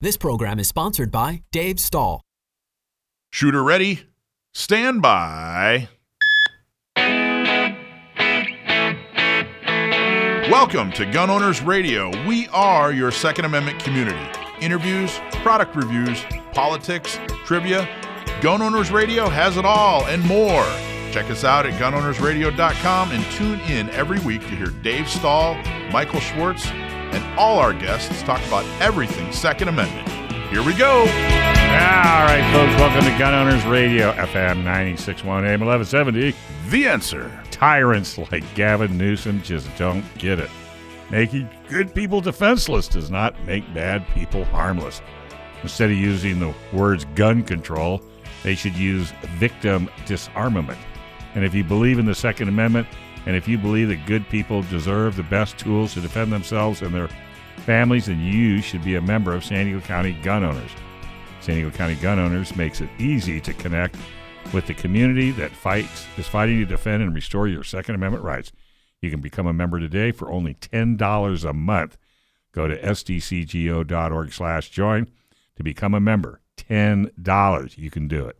This program is sponsored by Dave Stahl. Shooter ready. Stand by. Welcome to Gun Owners Radio. We are your Second Amendment community. Interviews, product reviews, politics, trivia. Gun Owners Radio has it all and more. Check us out at gunownersradio.com and tune in every week to hear Dave Stahl, Michael Schwartz, and all our guests talk about everything Second Amendment. Here we go. All right, folks, welcome to Gun Owners Radio, FM 961 AM 1170. The answer. Tyrants like Gavin Newsom just don't get it. Making good people defenseless does not make bad people harmless. Instead of using the words gun control, they should use victim disarmament. And if you believe in the Second Amendment, and if you believe that good people deserve the best tools to defend themselves and their families, then you should be a member of San Diego County Gun Owners. San Diego County Gun Owners makes it easy to connect with the community that fights is fighting to defend and restore your Second Amendment rights. You can become a member today for only ten dollars a month. Go to sdcgo.org slash join to become a member. Ten dollars. You can do it.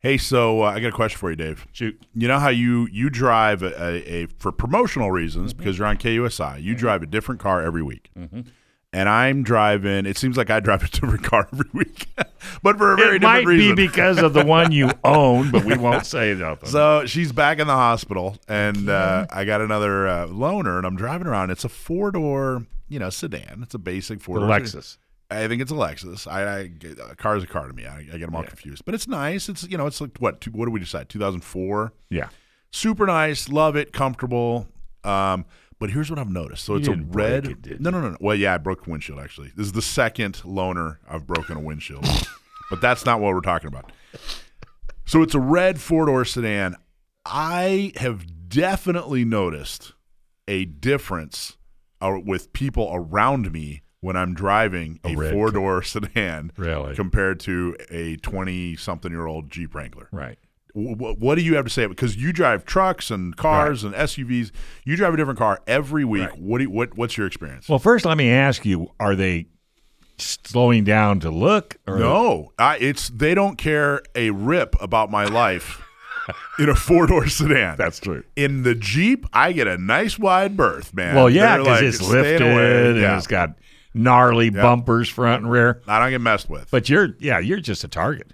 Hey, so uh, I got a question for you, Dave. Shoot. You know how you you drive a, a, a for promotional reasons Mm-hmm. because you're on KUSI. You drive a different car every week, and I'm driving. It seems like I drive a different car every week, but for a very it different might reason. be because of the one you own, but we won't say nothing. so she's back in the hospital, and uh, I got another uh, loaner, and I'm driving around. It's a four door, you know, sedan. It's a basic four door Lexus. I think it's a Lexus. I, I a car is a car to me. I, I get them all confused, but it's nice. It's you know, it's like what? Two, what did we decide? 2004. Yeah. Super nice. Love it. Comfortable. Um, but here's what I've noticed. So it's a red. it, did no, no, no, no. Well, yeah, I broke the windshield actually. This is the second loaner I've broken a windshield, but that's not what we're talking about. So it's a red four door sedan. I have definitely noticed a difference uh, with people around me when I'm driving a, A four door sedan Really? compared to a 20 something year old Jeep Wrangler. Right. Wh- What do you have to say? Because you drive trucks and cars and SUVs. You drive a different car every week. Right. What do you, what What's your experience? Well, first, let me ask you: Are they slowing down to look? Or no, I, it's they don't care a rip about my life in a four door sedan. That's true. in the Jeep. I get a nice wide berth, man. Well, yeah, because like, it's lifted away." and Yeah. it's got gnarly bumpers front and rear. I don't get messed with. But you're, yeah, you're just a target,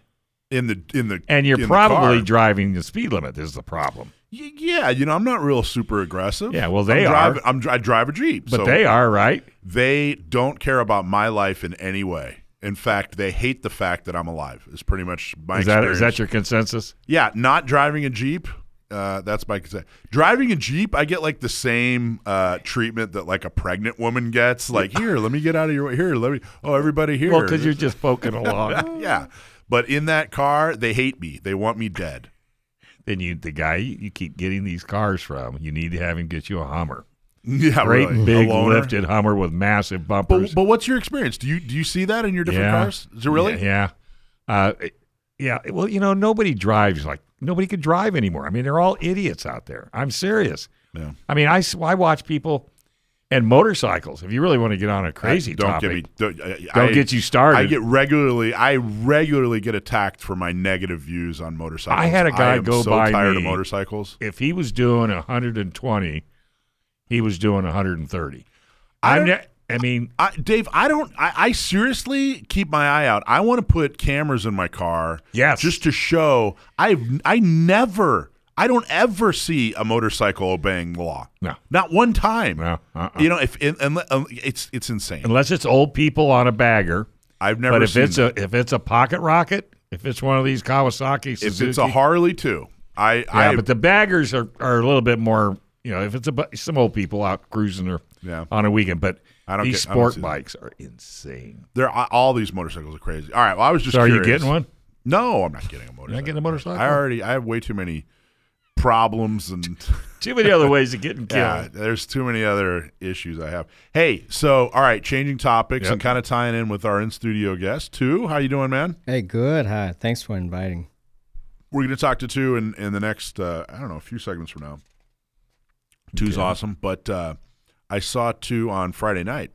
in the in the and you're in the probably driving the speed limit. Is the problem? Y- yeah, you know, I'm not real super aggressive. Yeah, well, they I'm are. I'm, I drive a Jeep, But so they are right. they don't care about my life in any way. In fact, they hate the fact that I'm alive. Is pretty much my Is that is that your consensus? yeah, not driving a Jeep. Uh, that's my consent. Driving a Jeep, I get like the same uh, treatment that like a pregnant woman gets. Like, here, let me get out of your way. Here, let me. Oh, everybody here. Well, because you're just poking along. yeah. But in that car, they hate me. They want me dead. then you, the guy you, you keep getting these cars from, you need to have him get you a Hummer, Yeah, great really. big lifted Hummer with massive bumpers. But, but what's your experience? Do you do you see that in your different Yeah. cars? Is it really? Yeah. Yeah. Uh, yeah. Well, you know, nobody drives like nobody could drive anymore. I mean, they're all idiots out there. I'm serious. Yeah. I mean, I, I watch people and motorcycles. If you really want to get on a crazy don't topic, get me. Don't, I, don't I- get you started. I get regularly. I regularly get attacked for my negative views on motorcycles. I had a guy go so by tired me. of motorcycles. if he was doing 120, he was doing 130. I I'm ne- I mean, I, Dave, I don't. I, I seriously keep my eye out. I want to put cameras in my car. Yes. just to show. I I never. I don't ever see a motorcycle obeying the law. No. not one time. No, uh-uh. You know, if in, um, it's it's insane. unless it's old people on a bagger. I've never. But if it's that. a if it's a pocket rocket, if it's one of these Kawasaki, if it's a Harley too, I yeah. I but the baggers are, are a little bit more. You know, if it's a some old people out cruising or Yeah. on a weekend, but I don't these get- I don't sport see that. bikes are insane. They're all these motorcycles are crazy. All right, well, I was just. So, are you getting one? No, I'm not getting a motorcycle. getting a motorcycle? I already. I have way too many problems and. Too many other ways of getting killed. Yeah, there's too many other issues I have. Hey, so all right, changing topics Yep. and kind of tying in with our in studio guest, too. How you doing, man? Hey, good. Hi. Thanks for inviting. We're going to talk to Tu in in the next uh, I don't know a few segments from now. Tu's Okay. awesome, but uh, I saw Tu on Friday night.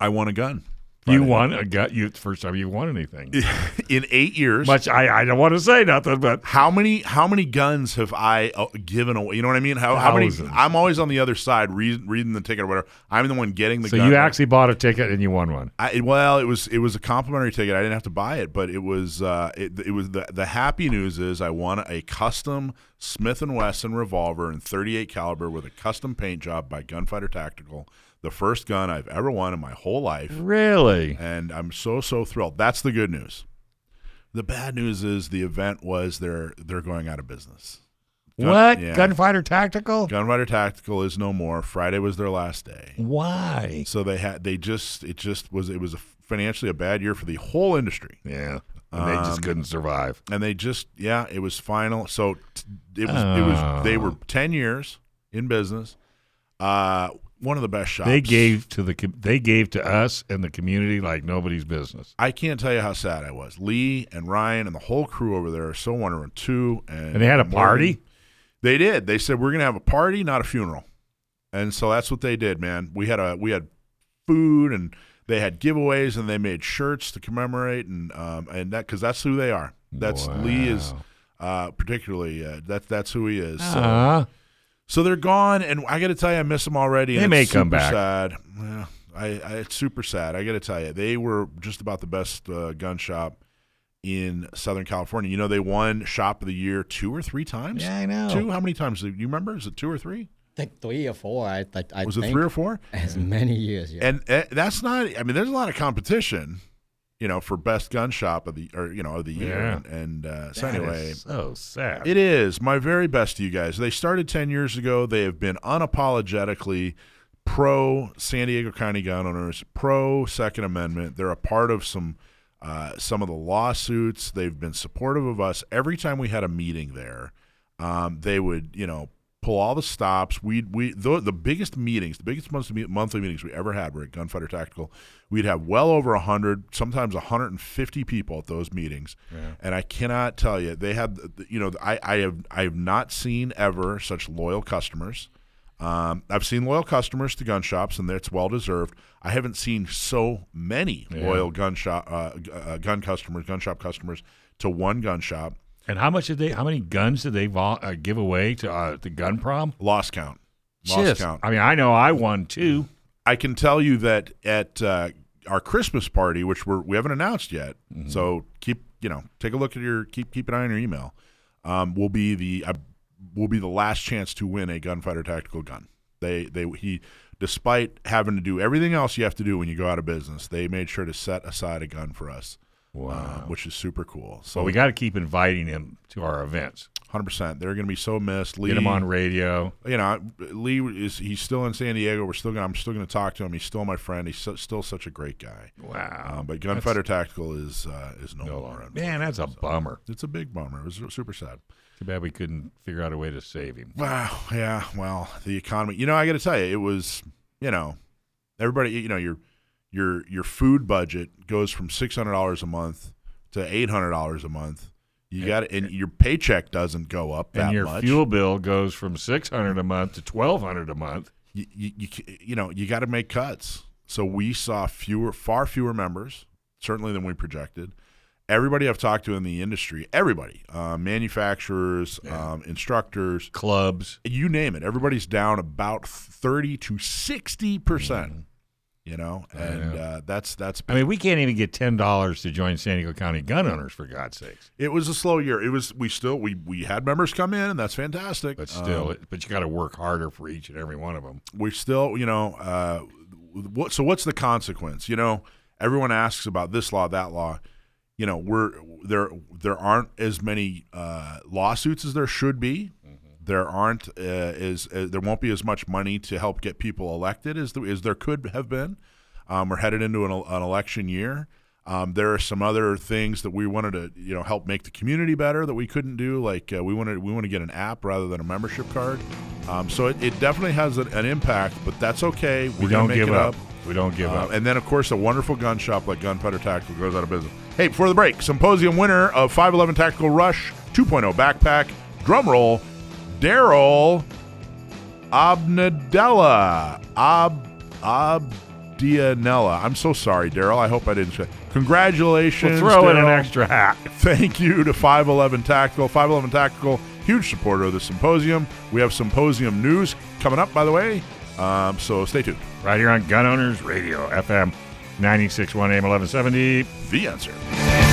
I won a gun You Friday. won a gun. You first time you won anything. in eight years. Much I, I don't want to say nothing, but how many how many guns have I uh, given away? You know what I mean? How, how many? I'm always on the other side, read, reading the ticket or whatever. I'm the one getting the so gun. you actually bought a ticket and you won one. I, well, it was it was a complimentary ticket. I didn't have to buy it, but it was uh, it, it was the the happy news is I won a custom Smith and Wesson revolver in 38 caliber with a custom paint job by Gunfighter Tactical. The first gun I've ever won in my whole life, Really? and I'm so so thrilled. That's the good news. The bad news is the event was they're they're going out of business. Gun- what? yeah. Gunfighter Tactical? Gunfighter Tactical is no more. Friday was their last day. Why? So they had they just it just was it was a financially a bad year for the whole industry. Yeah. And they just Um, couldn't survive. and they just yeah it was final so t- it was it was they were 10 years in business uh one of the best shops. They gave to the they gave to us and the community like nobody's business. i can't tell you how sad i was. Lee and ryan and the whole crew over there are so wonderful too and, And they had a Morgan- party? they did. They said we're gonna have a party not a funeral. And so that's what they did man. We had a we had food and they had giveaways and they made shirts to commemorate and um and that because that's who they are. That's lee is uh particularly uh, that that's who he is so Uh, So they're gone, and I got to tell you, I miss them already. and They may it's come back. Sad. Yeah, I, I, it's super sad. I got to tell you, they were just about the best uh, gun shop in Southern California. You know, they won Shop of the Year two or three times. Yeah, I know. Two? How many times? Do you remember? Is it two or three? I think three or four. I, I, I Was it three or four? As many years. Yeah. And uh, that's not. I mean, there's a lot of competition. You know, for best gun shop of the or you know of the year. Yeah. And, and uh, so anyway, is so sad. It is my very best to you guys. They started 10 years ago. They have been unapologetically pro San Diego County gun owners, pro Second Amendment. They're a part of some uh, some of the lawsuits. They've been supportive of us every time we had a meeting there. Um, they would, you know, pull all the stops. We we the, the biggest meetings, the biggest monthly monthly meetings we ever had were at Gunfighter Tactical. We'd have well over hundred, sometimes 150 people at those meetings, and I cannot tell you they had, you know, I I have I have not seen ever such loyal customers. Um, I've seen loyal customers to gun shops, and that's well deserved. I haven't seen so many Yeah. loyal gun shop, uh, uh, gun customers, gun shop customers to one gun shop. And how much did they? How many guns did they vol- uh, give away to uh, the gun prom? Lost count. Lost Just- count. I mean, I know I won two. I can tell you that at uh, our Christmas party, which we're, we haven't announced yet, Mm-hmm. so keep you know take a look at your keep keep an eye on your email. Um, will be the uh, will be the last chance to win a gunfighter tactical gun. They they he despite having to do everything else you have to do when you go out of business, they made sure to set aside a gun for us, Wow. uh, which is super cool. So So we got to keep inviting him to our events. hundred percent, they're going to be so missed. Lee, Get him on radio. you know, Lee is he's still in San Diego. We're still gonna, I'm still going to talk to him. He's still my friend. He's so, still such a great guy. Wow. Um, but Gunfighter Tactical is uh, is no, no longer. Man, that's a bummer. It's a big bummer. It was super sad. Too bad we couldn't figure out a way to save him. Wow. Yeah. Well, the economy. You know, I got to tell you, it was. You know, everybody. You know, your your your food budget goes from six hundred dollars a month to eight hundred dollars a month. You got and your paycheck doesn't go up that and your much. fuel bill goes from six hundred a month to twelve hundred a month. you, you, you, you know, you got to make cuts. So we saw fewer, far fewer members, certainly than we projected. Everybody I've talked to in the industry, everybody, uh, manufacturers, um, instructors, Clubs. you name it, everybody's down about thirty to sixty percent. You know, and know. uh, that's that's. I mean, we can't even get ten dollars to join San Diego County gun owners for God's sakes. it was a slow year. It was. We still we we had members come in, and that's fantastic. But still, Um, but you got to work harder for each and every one of them. we still, you know, uh, what? So what's the consequence? You know, everyone asks about this law, that law. You know, we're there. There aren't as many uh, lawsuits as there should be. There aren't uh, as uh, there won't be as much money to help get people elected as, there- as there could have been. Um, we're headed into an, an election year. Um, there are some other things that we wanted to, you know, help make the community better that we couldn't do. Like uh, we wanted, we want to get an app rather than a membership card. Um, so it, it definitely has an, an impact, but that's okay. We're We don't make give it up. up. We don't give Uh, up. and then, of course, a wonderful gun shop like Gunfighter Tactical goes out of business. Hey, before the break, Symposium winner of 511 Tactical Rush 2.0 backpack, drum roll, Daryl Abnadella. Ab, Ab, Dianella. I'm so sorry, Daryl. I hope I didn't say. Congratulations. We'll throw in an extra hat. Thank you to 511 Tactical. 511 Tactical, huge supporter of the symposium. We have symposium news coming up, by the way. Um, so stay tuned. Right here on Gun Owners Radio, FM 961 AM 1170. The answer.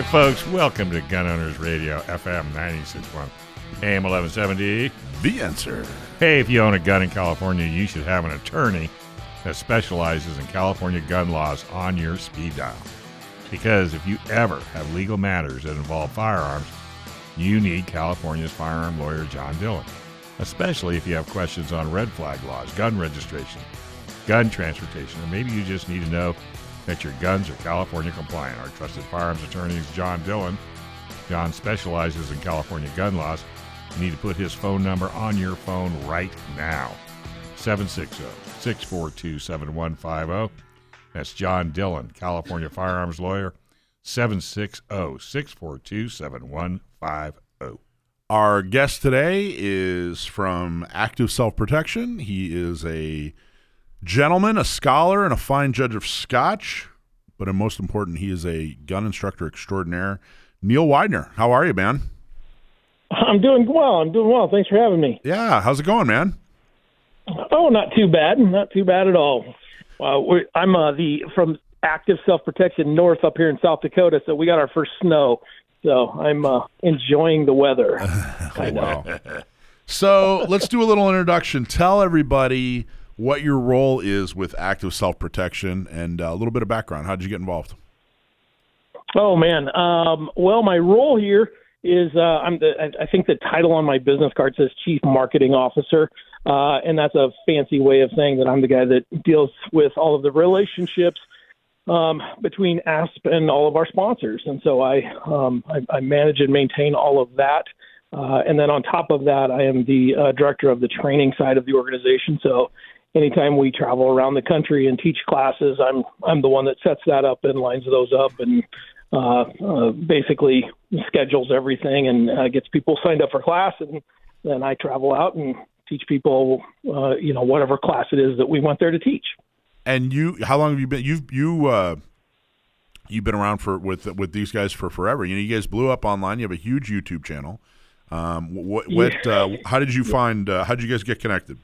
Right, folks, welcome to Gun Owners Radio, FM 961 AM 1170. The answer. Hey, if you own a gun in California, you should have an attorney that specializes in California gun laws on your speed dial. Because if you ever have legal matters that involve firearms, you need California's firearm lawyer, John Dillon. Especially if you have questions on red flag laws, gun registration, gun transportation, or maybe you just need to know that your guns are California compliant. Our trusted firearms attorney is John Dillon. John specializes in California gun laws. You need to put his phone number on your phone right now 760 642 7150. That's John Dillon, California firearms lawyer. 760 642 7150. Our guest today is from Active Self Protection. He is a gentleman, a scholar, and a fine judge of Scotch. But most important, he is a gun instructor extraordinaire. Neil Weidner, how are you, man? I'm doing well. I'm doing well. Thanks for having me. Yeah, how's it going, man? Oh, not too bad. Not too bad at all. Uh, we're, I'm uh, the from Active Self Protection North up here in South Dakota, so we got our first snow. So I'm uh, enjoying the weather. I know. So let's do a little introduction. Tell everybody what your role is with Active Self Protection and uh, a little bit of background. How did you get involved? Oh man. Um, well, my role here is uh, I'm the I think the title on my business card says Chief Marketing Officer, uh, and that's a fancy way of saying that I'm the guy that deals with all of the relationships um, between ASP and all of our sponsors, and so I um, I, I manage and maintain all of that. Uh, and then on top of that, I am the uh, director of the training side of the organization. So anytime we travel around the country and teach classes, I'm I'm the one that sets that up and lines those up and uh, uh, basically schedules everything and uh, gets people signed up for class, and then I travel out and teach people, uh, you know, whatever class it is that we went there to teach. And you, how long have you been? You've you uh, you've been around for with with these guys for forever. You know, you guys blew up online. You have a huge YouTube channel. Um, what what? Uh, how did you find? Uh, how did you guys get connected?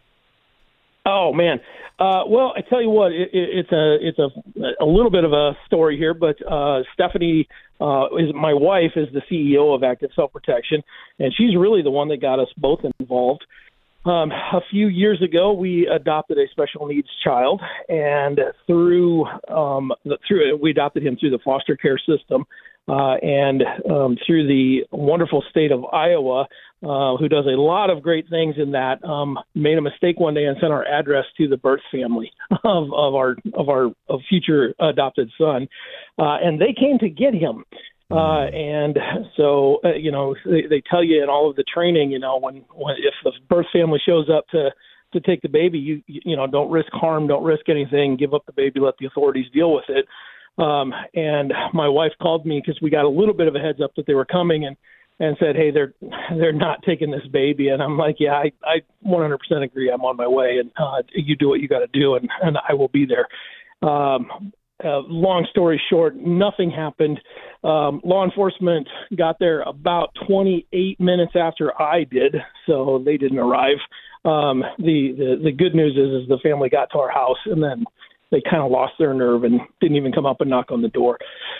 Oh man, uh, well I tell you what, it, it, it's a it's a a little bit of a story here, but uh, Stephanie uh, is my wife is the CEO of Active Self Protection, and she's really the one that got us both involved. Um, a few years ago, we adopted a special needs child, and through um, through we adopted him through the foster care system, uh, and um, through the wonderful state of Iowa, uh, who does a lot of great things in that, um, made a mistake one day and sent our address to the birth family of, of our of our of future adopted son, uh, and they came to get him. Uh, and so, uh, you know, they, they tell you in all of the training, you know, when, when if the birth family shows up to to take the baby, you you know, don't risk harm, don't risk anything, give up the baby, let the authorities deal with it. Um, and my wife called me because we got a little bit of a heads up that they were coming and and said, "Hey, they're they're not taking this baby." And I'm like, "Yeah, I I 100% agree. I'm on my way, and uh, you do what you got to do, and and I will be there." Um, uh, long story short, nothing happened. Um, law enforcement got there about 28 minutes after I did, so they didn't arrive. Um, the, the the good news is, is the family got to our house, and then they kind of lost their nerve and didn't even come up and knock on the door.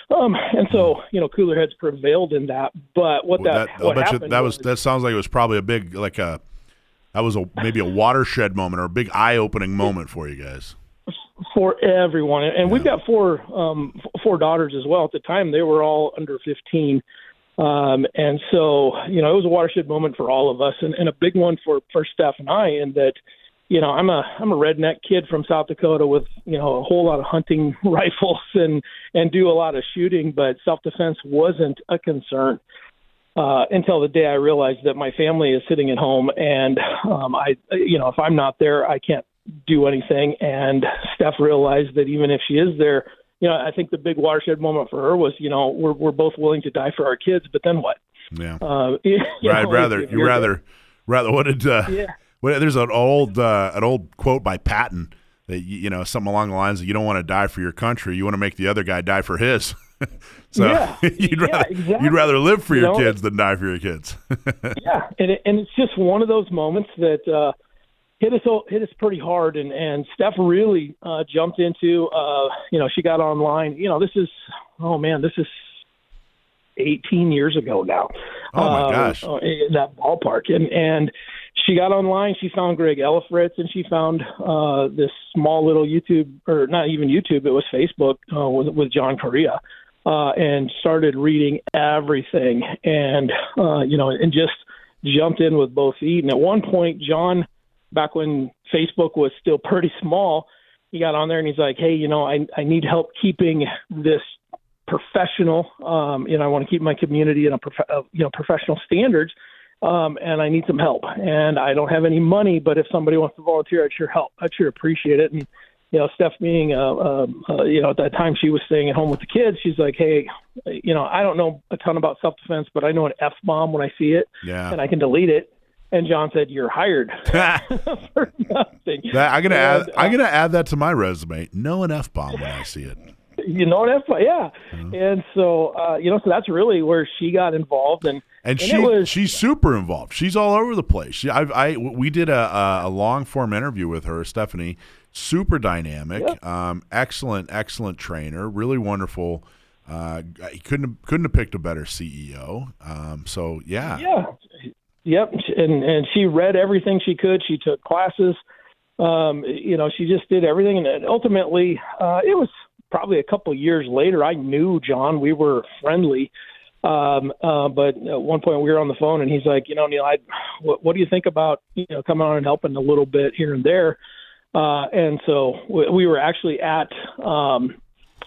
Um, and so, you know, cooler heads prevailed in that. But what Well, that, I'll what bet you happened that was that sounds like it was probably a big like a that was a maybe a watershed moment or a big eye opening moment for you guys. for everyone, and we've got four um, four daughters as well. At the time, they were all under 15. Um, and so, you know, it was a watershed moment for all of us, and, and a big one for for Steph and I. In that, you know, I'm a I'm a redneck kid from South Dakota with you know a whole lot of hunting rifles and and do a lot of shooting, but self defense wasn't a concern. uh, until the day I realized that my family is sitting at home, and um, I, you know, if I'm not there, I can't do anything. And Steph realized that even if she is there, you know, I think the big watershed moment for her was, you know, we're we're both willing to die for our kids, but then what? Yeah. Uh, you right. Know, rather, you rather, rather. What did? Uh, yeah. What, there's an old uh, an old quote by Patton that you know something along the lines of you don't want to die for your country, you want to make the other guy die for his. so yeah, you'd yeah, rather exactly. you'd rather live for you your know, kids than die for your kids. yeah, and it, and it's just one of those moments that uh, hit us hit us pretty hard, and and Steph really uh, jumped into. Uh, you know, she got online. You know, this is oh man, this is 18 years ago now. Oh my uh, gosh, in that ballpark, and and she got online. She found Greg Ellifritz, and she found uh, this small little YouTube, or not even YouTube. It was Facebook uh, with with John Correia, uh, and started reading everything, and uh, you know, and just jumped in with both feet. And at one point, John, back when Facebook was still pretty small, he got on there and he's like, "Hey, you know, I I need help keeping this professional. Um, you know, I want to keep my community in a prof- uh, you know professional standards." Um, and I need some help. And I don't have any money, but if somebody wants to volunteer, I'd sure help. I'd sure appreciate it. And you know, Steph being, uh, uh, uh, you know, at that time she was staying at home with the kids. She's like, hey, you know, I don't know a ton about self defense, but I know an f bomb when I see it, yeah. and I can delete it. And John said, "You're hired for nothing." That, I'm gonna and, add. I'm gonna add that to my resume. No an f bomb when I see it. You know an f bomb, yeah. Mm-hmm. And so, uh, you know, so that's really where she got involved, and and, and she was, she's super involved. She's all over the place. She, I, I we did a, a long form interview with her, Stephanie. Super dynamic, yeah. um, excellent, excellent trainer, really wonderful. Uh, couldn't have, couldn't have picked a better CEO. Um, so yeah, yeah, yep. And and she read everything she could. She took classes. Um, you know, she just did everything, and ultimately, uh, it was probably a couple years later. I knew John. We were friendly um, uh, but at one point we were on the phone and he's like, you know, Neil, I, what, what do you think about, you know, coming on and helping a little bit here and there? Uh, and so we, we were actually at, um,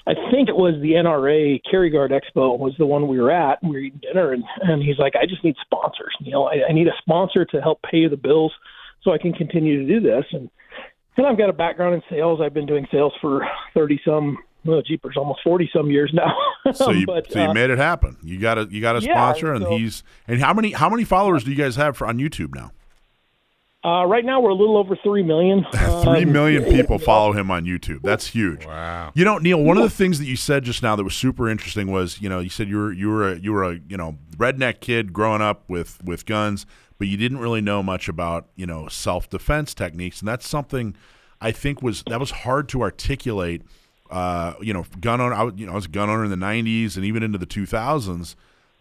I think it was the NRA Carry Guard Expo was the one we were at. We were eating dinner, and, and he's like, "I just need sponsors. Know, I, I need a sponsor to help pay the bills so I can continue to do this." And and I've got a background in sales. I've been doing sales for thirty some well, jeepers, almost forty some years now. so you but, so you uh, made it happen. You got a you got a sponsor, yeah, and so, he's and how many how many followers do you guys have for on YouTube now? Uh, right now, we're a little over three million. three um, million people follow him on YouTube. That's huge. Wow. You know, Neil, one of the things that you said just now that was super interesting was, you know, you said you were you were a, you were a you know redneck kid growing up with with guns, but you didn't really know much about you know self defense techniques, and that's something I think was that was hard to articulate uh, you know, gun owner. I, you know, I was a gun owner in the '90s and even into the 2000s.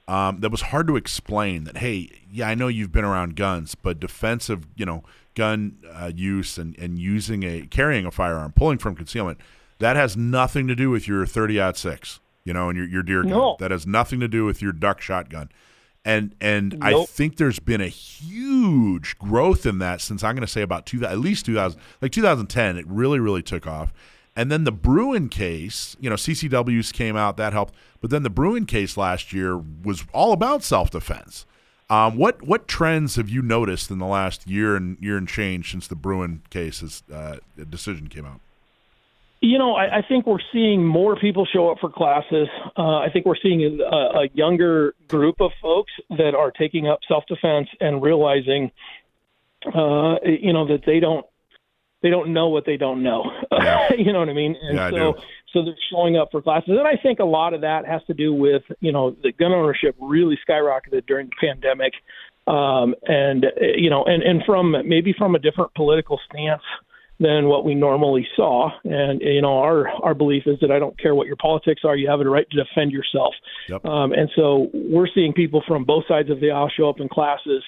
Um, that was hard to explain. That hey, yeah, I know you've been around guns, but defensive, you know, gun uh, use and and using a carrying a firearm, pulling from concealment, that has nothing to do with your 30 six, you know, and your your deer gun. No. That has nothing to do with your duck shotgun. And and nope. I think there's been a huge growth in that since I'm going to say about two at least 2000 like 2010 it really really took off and then the Bruen case, you know, CCWs came out, that helped. But then the Bruen case last year was all about self defense. Um, what what trends have you noticed in the last year and year and change since the Bruen case uh, decision came out? You know, I, I think we're seeing more people show up for classes. Uh, I think we're seeing a, a younger group of folks that are taking up self defense and realizing, uh, you know, that they don't they don't know what they don't know. Yeah. you know what I mean? And yeah, so I so they're showing up for classes. And I think a lot of that has to do with, you know, the gun ownership really skyrocketed during the pandemic. Um, and you know, and, and from maybe from a different political stance than what we normally saw. And you know, our our belief is that I don't care what your politics are, you have a right to defend yourself. Yep. Um, and so we're seeing people from both sides of the aisle show up in classes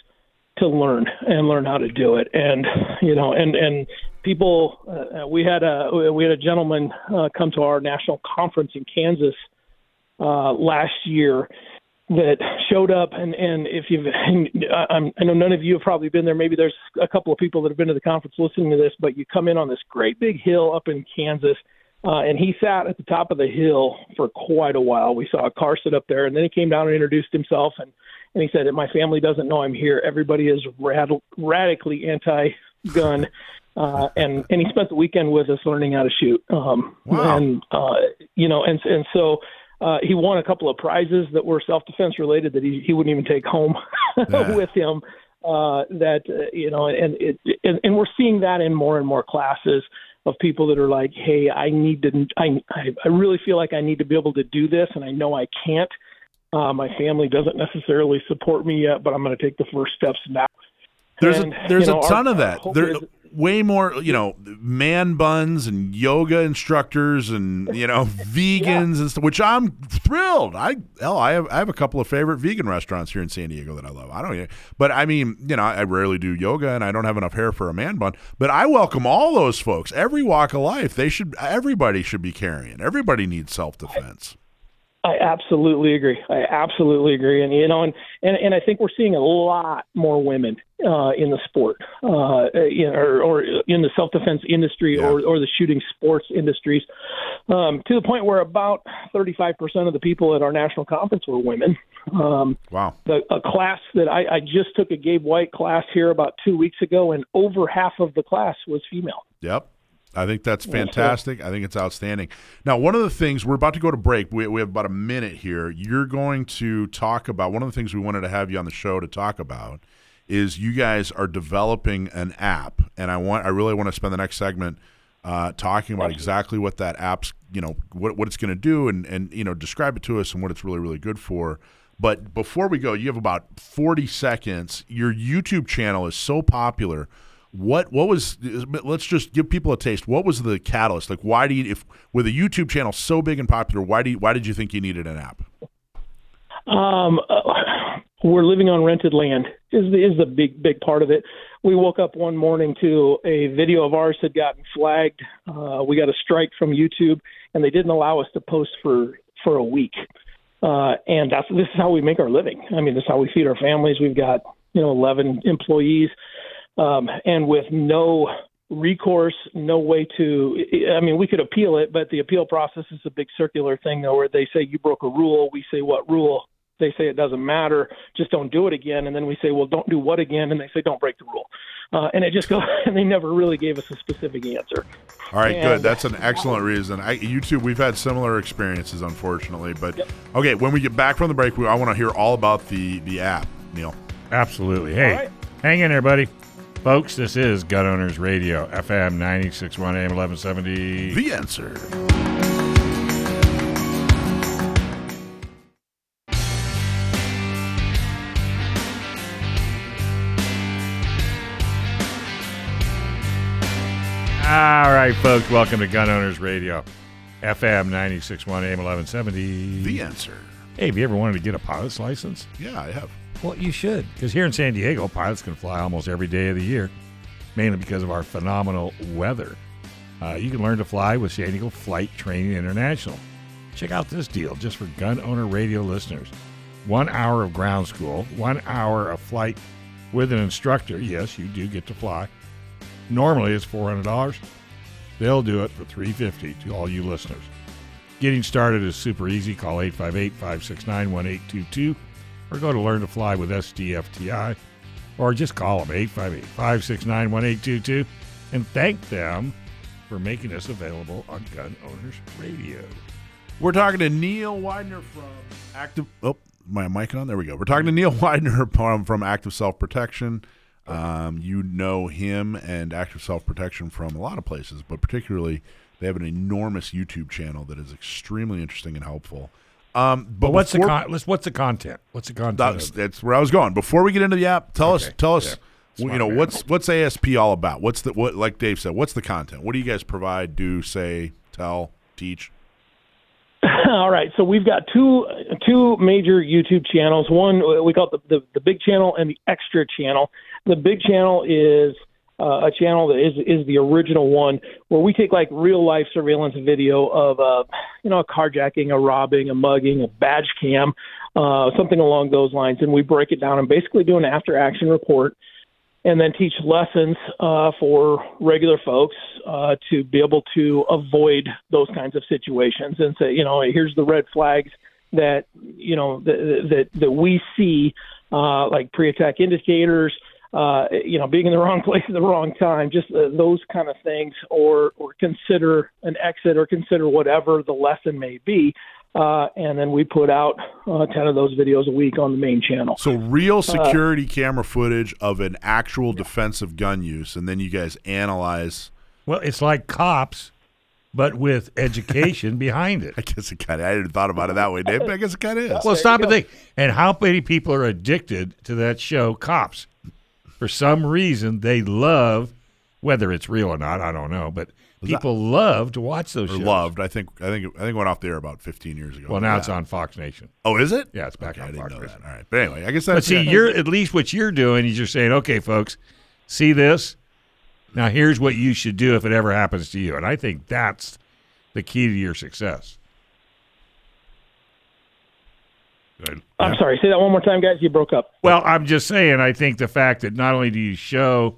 to learn and learn how to do it. And you know, and and people, uh, we had a we had a gentleman uh, come to our national conference in Kansas uh, last year that showed up and and if you've I'm, I know none of you have probably been there maybe there's a couple of people that have been to the conference listening to this but you come in on this great big hill up in Kansas uh, and he sat at the top of the hill for quite a while we saw a car sit up there and then he came down and introduced himself and and he said, "My family doesn't know I'm here. Everybody is rad- radically anti-gun." Uh, and and he spent the weekend with us learning how to shoot. Um, Wow. And uh, you know, and and so uh, he won a couple of prizes that were self defense related that he he wouldn't even take home Yeah. with him. Uh, that uh, you know, and it and, and we're seeing that in more and more classes of people that are like, hey, I need to, I I really feel like I need to be able to do this, and I know I can't. Uh, my family doesn't necessarily support me yet, but I'm going to take the first steps now. There's And, a there's you know, a ton our- of that. hope There is- way more, you know, man buns and yoga instructors and you know vegans and stuff. Which I'm thrilled. I hell, I have I have a couple of favorite vegan restaurants here in San Diego that I love. I don't, but I mean, you know, I rarely do yoga and I don't have enough hair for a man bun. But I welcome all those folks, every walk of life. They should, everybody should be carrying. Everybody needs self defense. I absolutely agree. I absolutely agree, and you know, and and, and I think we're seeing a lot more women uh, in the sport, uh, you know, or, or in the self defense industry, Yeah. or or the shooting sports industries, um, to the point where about thirty five percent of the people at our national conference were women. Um, Wow. the a class that I, I just took a Gabe White class here about two weeks ago, and over half of the class was female. Yep. I think that's fantastic. I think it's outstanding. Now, one of the things we're about to go to break. We, we have about a minute here. You're going to talk about one of the things we wanted to have you on the show to talk about is you guys are developing an app, and I want I really want to spend the next segment uh, talking about exactly what that app's you know what what it's going to do and and you know describe it to us and what it's really really good for. But before we go, you have about 40 seconds. Your YouTube channel is so popular. What what was? Let's just give people a taste. What was the catalyst? Like, why do you, if with a YouTube channel so big and popular, why do you, why did you think you needed an app? Um, uh, we're living on rented land is the, is the big big part of it. We woke up one morning to a video of ours had gotten flagged. Uh, we got a strike from YouTube, and they didn't allow us to post for for a week. Uh, and that's this is how we make our living. I mean, this is how we feed our families. We've got you know 11 employees, um, and with no recourse, no way to. I mean, we could appeal it, but the appeal process is a big circular thing, though, where they say you broke a rule. We say what rule? They say it doesn't matter. Just don't do it again. And then we say, well, don't do what again? And they say, don't break the rule. Uh, and it just goes. And they never really gave us a specific answer. All right, good. That's an excellent reason. I, YouTube, we've had similar experiences, unfortunately. But okay, when we get back from the break, we, I want to hear all about the the app, Neil. Absolutely. Hey, All right. hang in there, buddy. Folks, this is Gun Owners Radio, FM 961 AM 1170. The answer. All right, folks, welcome to Gun Owners Radio, FM 961 AM 1170. The answer. Hey, have you ever wanted to get a pilot's license? Yeah, I have. Well, you should, because here in San Diego, pilots can fly almost every day of the year, mainly because of our phenomenal weather. Uh, you can learn to fly with San Diego Flight Training International. Check out this deal just for gun owner radio listeners. One hour of ground school, one hour of flight with an instructor. Yes, you do get to fly. Normally it's $400. They'll do it for 350 to all you listeners. Getting started is super easy. Call 858 569 1822 or go to Learn to Fly with SDFTI or just call them 858 569 1822 and thank them for making us available on Gun Owners Radio. We're talking to Neil Weidner from Active. Oh, my mic on. There we go. We're talking to Neil Weidner from, from Active Self Protection. Um, you know him and Active Self Protection from a lot of places, but particularly they have an enormous YouTube channel that is extremely interesting and helpful. Um, but But what's the con- what's the content? What's the content? That's, that's where I was going. Before we get into the app, tell us, tell us, Yeah. well, you know, man. what's what's ASP all about? What's the what? Like Dave said, what's the content? What do you guys provide? Do say, tell, teach? All right, so we've got two two major YouTube channels. One we call it the, the the big channel and the extra channel. The big channel is uh, a channel that is is the original one where we take like real life surveillance video of uh, you know a carjacking, a robbing, a mugging, a badge cam, uh, something along those lines, and we break it down and basically do an after action report and then teach lessons uh, for regular folks uh, to be able to avoid those kinds of situations and say, you know, here's the red flags that you know that that, that we see uh, like pre-attack indicators, uh, you know, being in the wrong place at the wrong time, just uh, those kind of things, or or consider an exit or consider whatever the lesson may be. Uh, and then we put out uh, 10 of those videos a week on the main channel. So, real security uh, camera footage of an actual defensive gun use, and then you guys analyze. Well, it's like cops, but with education behind it. I guess it kind of, I hadn't thought about it that way, Dave, but I guess it kind of is. Well, stop and think. And how many people are addicted to that show, Cops? For some reason, they love, whether it's real or not, I don't know, but People that, love to watch those shows. Loved. I think. I think. I think it went off the air about 15 years ago. Well, now yeah. it's on Fox Nation. Oh, is it? Yeah, it's back okay, on Fox Nation. All right. But anyway, I guess that's. But see, you're at least what you're doing is you're saying, okay, folks, see this. Now here's what you should do if it ever happens to you, and I think that's the key to your success. Good. I'm yeah. sorry. Say that one more time, guys. You broke up. Well, I'm just saying. I think the fact that not only do you show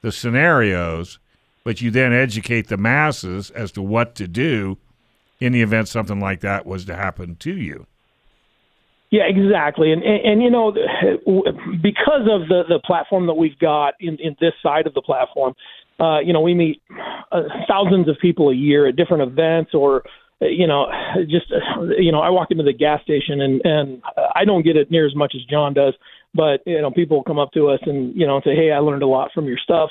the scenarios, but you then educate the masses as to what to do in the event something like that was to happen to you. Yeah, exactly, and and, and you know because of the the platform that we've got in in this side of the platform, uh, you know we meet uh, thousands of people a year at different events or you know just you know I walk into the gas station and and I don't get it near as much as John does, but you know people come up to us and you know say hey I learned a lot from your stuff.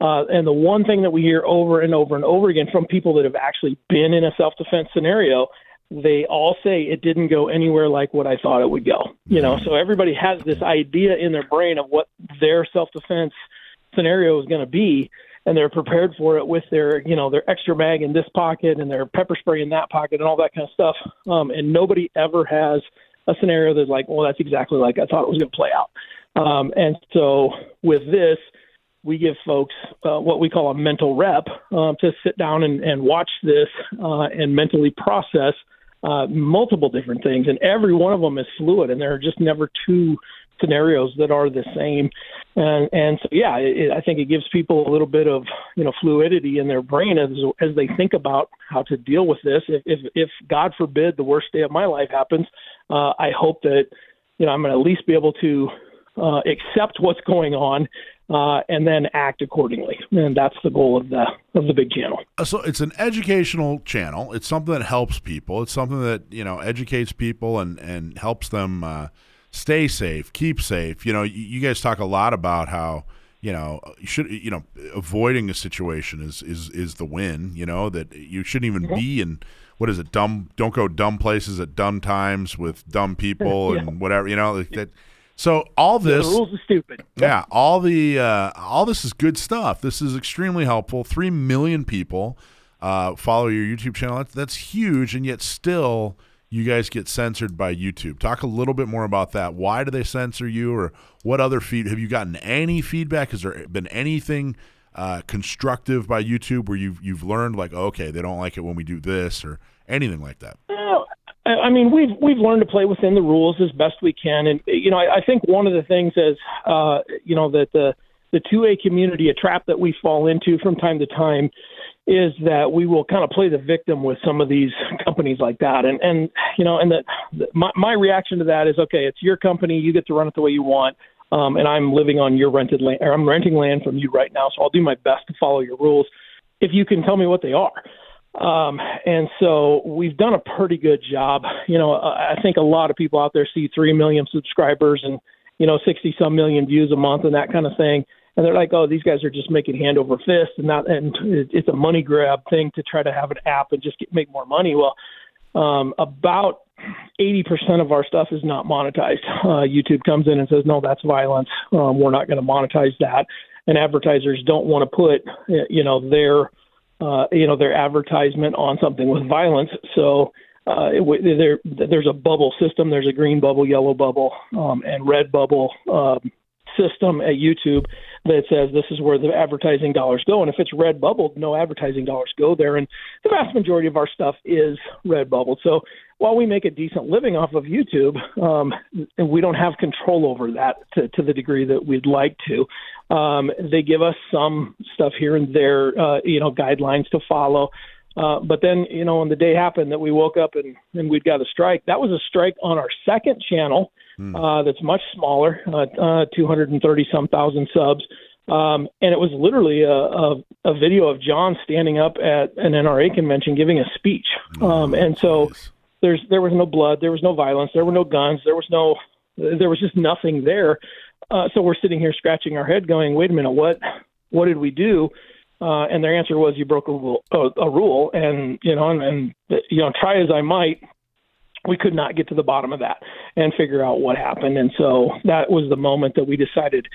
Uh, and the one thing that we hear over and over and over again from people that have actually been in a self defense scenario, they all say it didn't go anywhere like what I thought it would go. You know, so everybody has this idea in their brain of what their self defense scenario is going to be, and they're prepared for it with their, you know, their extra mag in this pocket and their pepper spray in that pocket and all that kind of stuff. Um, and nobody ever has a scenario that's like, well, that's exactly like I thought it was going to play out. Um, and so with this, we give folks uh, what we call a mental rep uh, to sit down and, and watch this uh, and mentally process uh, multiple different things. And every one of them is fluid, and there are just never two scenarios that are the same. And and so yeah, it, I think it gives people a little bit of you know fluidity in their brain as as they think about how to deal with this. If if, if God forbid the worst day of my life happens, uh, I hope that you know I'm going to at least be able to uh, accept what's going on uh, and then act accordingly. And that's the goal of the of the big channel. Uh, so it's an educational channel. It's something that helps people. It's something that you know educates people and and helps them uh, stay safe, keep safe. You know, you, you guys talk a lot about how you know you should you know avoiding a situation is is is the win. You know that you shouldn't even be in what is it dumb don't go dumb places at dumb times with dumb people yeah. and whatever you know like that so all this yeah, the rules are stupid. Yeah, all the uh, all this is good stuff. This is extremely helpful. Three million people uh, follow your YouTube channel. That's, that's huge, and yet still you guys get censored by YouTube. Talk a little bit more about that. Why do they censor you, or what other feed? Have you gotten any feedback? Has there been anything uh, constructive by YouTube where you've you've learned like, okay, they don't like it when we do this, or anything like that? Well, I mean, we've we've learned to play within the rules as best we can, and you know, I, I think one of the things is, uh, you know, that the the two A community, a trap that we fall into from time to time, is that we will kind of play the victim with some of these companies like that, and and you know, and the, my my reaction to that is, okay, it's your company, you get to run it the way you want. Um, and I'm living on your rented land, or I'm renting land from you right now, so I'll do my best to follow your rules if you can tell me what they are. Um, and so we've done a pretty good job. You know, I think a lot of people out there see 3 million subscribers and, you know, 60 some million views a month and that kind of thing. And they're like, oh, these guys are just making hand over fist and not, and it's a money grab thing to try to have an app and just get, make more money. Well, um, about 80% of our stuff is not monetized. Uh, YouTube comes in and says, no, that's violence. Um, we're not going to monetize that. And advertisers don't want to put, you know, their, uh, you know, their advertisement on something with violence. So uh, it, there, there's a bubble system. There's a green bubble, yellow bubble, um, and red bubble um, system at YouTube that says this is where the advertising dollars go. And if it's red bubbled, no advertising dollars go there. And the vast majority of our stuff is red bubbled. So while we make a decent living off of YouTube, um, we don't have control over that to, to the degree that we'd like to. Um, they give us some stuff here and there, uh, you know, guidelines to follow. Uh, but then, you know, when the day happened that we woke up and, and we'd got a strike, that was a strike on our second channel uh, that's much smaller, uh, uh, 230 some thousand subs. Um, and it was literally a, a, a video of John standing up at an NRA convention giving a speech. Um, and so there's there was no blood, there was no violence, there were no guns, there was no there was just nothing there. Uh, so we're sitting here scratching our head, going, "Wait a minute, what what did we do?" Uh, and their answer was, "You broke a rule, a, a rule." And you know, and, and you know, try as I might, we could not get to the bottom of that and figure out what happened. And so that was the moment that we decided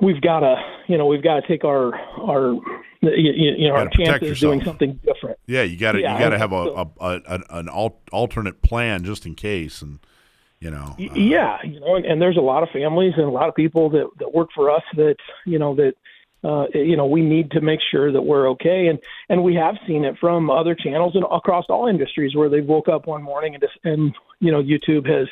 we've got to, you know, we've got to take our our you, you know our chances doing something different. Yeah, you got to yeah, you got to have a, a, a, an alternate plan just in case and you know. Uh, yeah, you know, and, and there's a lot of families and a lot of people that that work for us that you know that uh, you know, we need to make sure that we're okay. And and we have seen it from other channels and across all industries where they woke up one morning and just, and you know YouTube has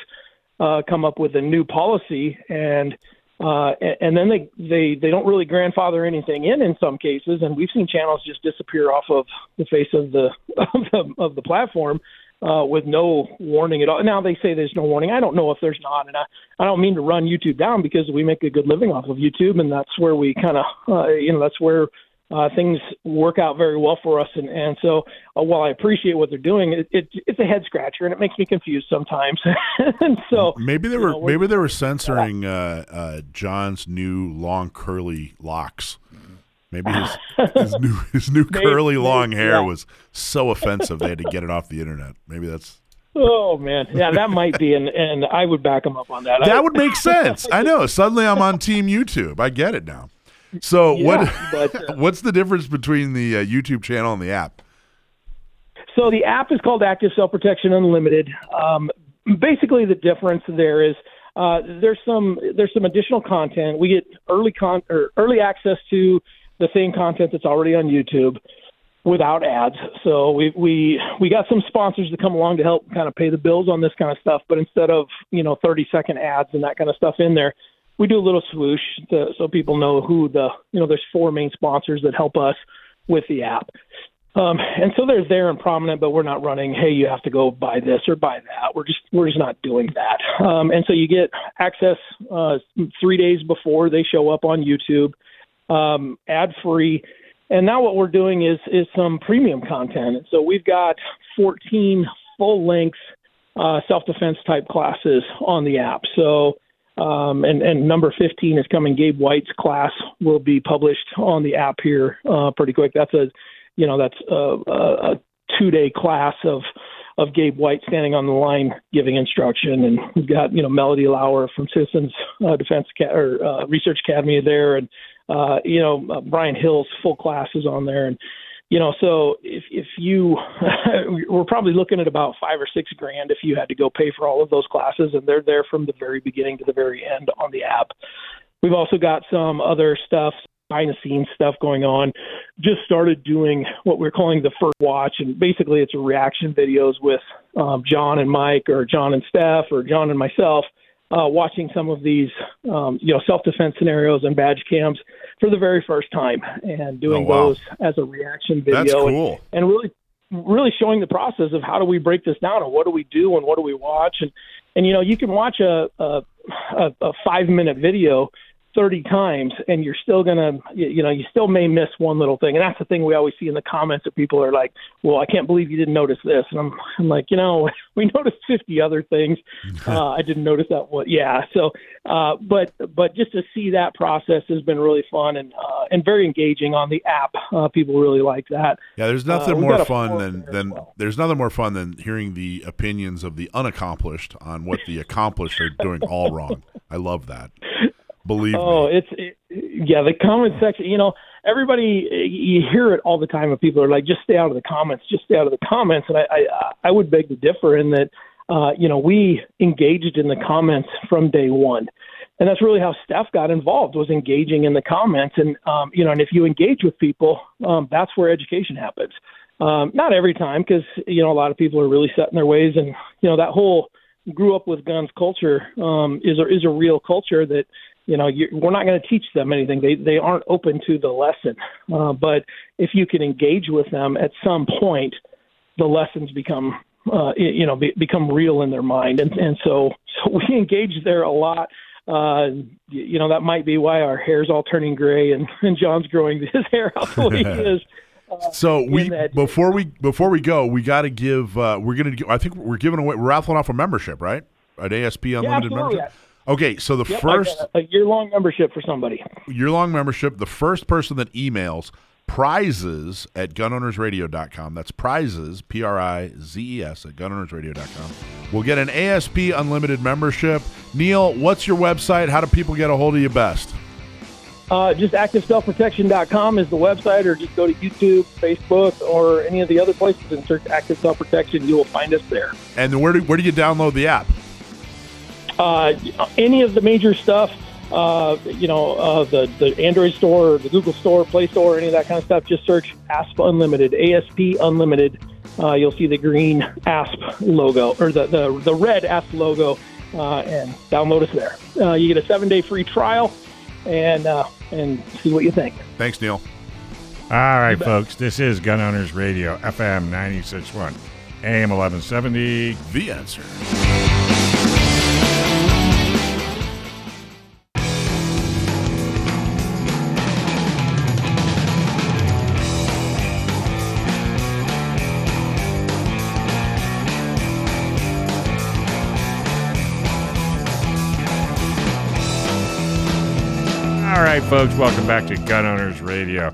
uh, come up with a new policy and. Uh, and then they, they they don't really grandfather anything in in some cases, and we've seen channels just disappear off of the face of the of the, of the platform uh, with no warning at all. Now they say there's no warning. I don't know if there's not, and I, I don't mean to run YouTube down because we make a good living off of YouTube, and that's where we kind of, uh, you know, that's where uh, things work out very well for us. And, and so, uh, while I appreciate what they're doing, it, it, it's a head scratcher, and it makes me confused sometimes. and so maybe they were know, maybe they were censoring uh, uh, John's new long curly locks. Maybe his his new his new maybe, curly long hair yeah. was so offensive they had to get it off the internet. Maybe that's. Oh man, yeah, that might be, and and I would back him up on that. That would make sense. I know. Suddenly, I'm on Team YouTube. I get it now. So yeah, what? But, uh, what's the difference between the uh, YouTube channel and the app? So the app is called Active Self Protection Unlimited. Um, basically, the difference there is uh, there's some there's some additional content. We get early con or early access to the same content that's already on YouTube without ads. So we we we got some sponsors to come along to help kind of pay the bills on this kind of stuff. But instead of you know 30 second ads and that kind of stuff in there, we do a little swoosh to, so people know who the you know there's four main sponsors that help us with the app. Um, and so they're there and prominent, but we're not running. Hey, you have to go buy this or buy that. We're just we're just not doing that. Um, and so you get access uh, three days before they show up on YouTube um, ad free. And now what we're doing is is some premium content. So we've got 14 full length uh, self defense type classes on the app. So um, and, and number 15 is coming. Gabe White's class will be published on the app here uh, pretty quick. That's a, you know, that's a, a, a two day class of of Gabe White standing on the line giving instruction, and we've got you know Melody Lauer from Citizens uh, Defense Ca- or uh, Research Academy there, and uh, you know, uh, Brian Hill's full classes on there, and you know, so if if you, we're probably looking at about five or six grand if you had to go pay for all of those classes, and they're there from the very beginning to the very end on the app. We've also got some other stuff, behind the scenes stuff going on. Just started doing what we're calling the first watch, and basically it's a reaction videos with um, John and Mike, or John and Steph, or John and myself uh, watching some of these, um, you know, self-defense scenarios and badge cams for the very first time and doing oh, wow. those as a reaction video. That's cool. And, and really, really showing the process of how do we break this down and what do we do and what do we watch and and you know you can watch a a, a five minute video 30 times and you're still going to you know you still may miss one little thing. And that's the thing we always see in the comments that people are like well i can't believe you didn't notice this. And i'm, I'm like you know we noticed 50 other things. Uh, i didn't notice that one yeah so uh, but but just to see that process has been really fun and uh, and very engaging on the app. Uh, people really like that. Yeah there's uh, nothing more fun than than well. there's nothing more fun than hearing the opinions of the unaccomplished on what the accomplished are doing all wrong. I love that Believe oh, me. it's it, yeah. The comment section, you know, everybody you hear it all the time. When people are like, "Just stay out of the comments. Just stay out of the comments." And I I, I would beg to differ in that, uh, you know, we engaged in the comments from day one. And that's really how Steph got involved was engaging in the comments, and um, you know, and if you engage with people, um, that's where education happens. Um, not every time, because you know a lot of people are really set in their ways, and you know that whole grew up with guns culture um, is a, is a real culture that you know, you, we're not going to teach them anything. They they aren't open to the lesson. Uh, but if you can engage with them at some point, the lessons become uh, you know, be, become real in their mind, and and so so we engage there a lot. Uh, you know, that might be why our hair's all turning gray, and and John's growing his hair out the way he is. Uh, so we that, before we before we go, we got to give. Uh, we're gonna. I think we're giving away. We're raffling off a membership, right? An ASP unlimited yeah, membership. Okay, so the yep, first a, a year long membership for somebody. Year long membership. The first person that emails prizes at gunownersradio.com. That's prizes, P R I Z E S, at gunownersradio.com. We'll get an ASP unlimited membership. Neil, what's your website? How do people get a hold of you best? Uh, just activeselfprotection.com is the website, or just go to YouTube, Facebook, or any of the other places and search Active Self Protection. You will find us there. And where do, where do you download the app? Uh, any of the major stuff uh, you know, uh, the the Android store, the Google Store, Play Store, any of that kind of stuff, just search ASP Unlimited, ASP Unlimited. Uh, you'll see the green ASP logo or the the, the red ASP logo, uh, and download us there. Uh, you get a seven day free trial, and uh, and see what you think. Thanks, Neil. All right, folks. This is Gun Owners Radio, FM 96.1, AM 1170. The answer. Folks, welcome back to Gun Owners Radio,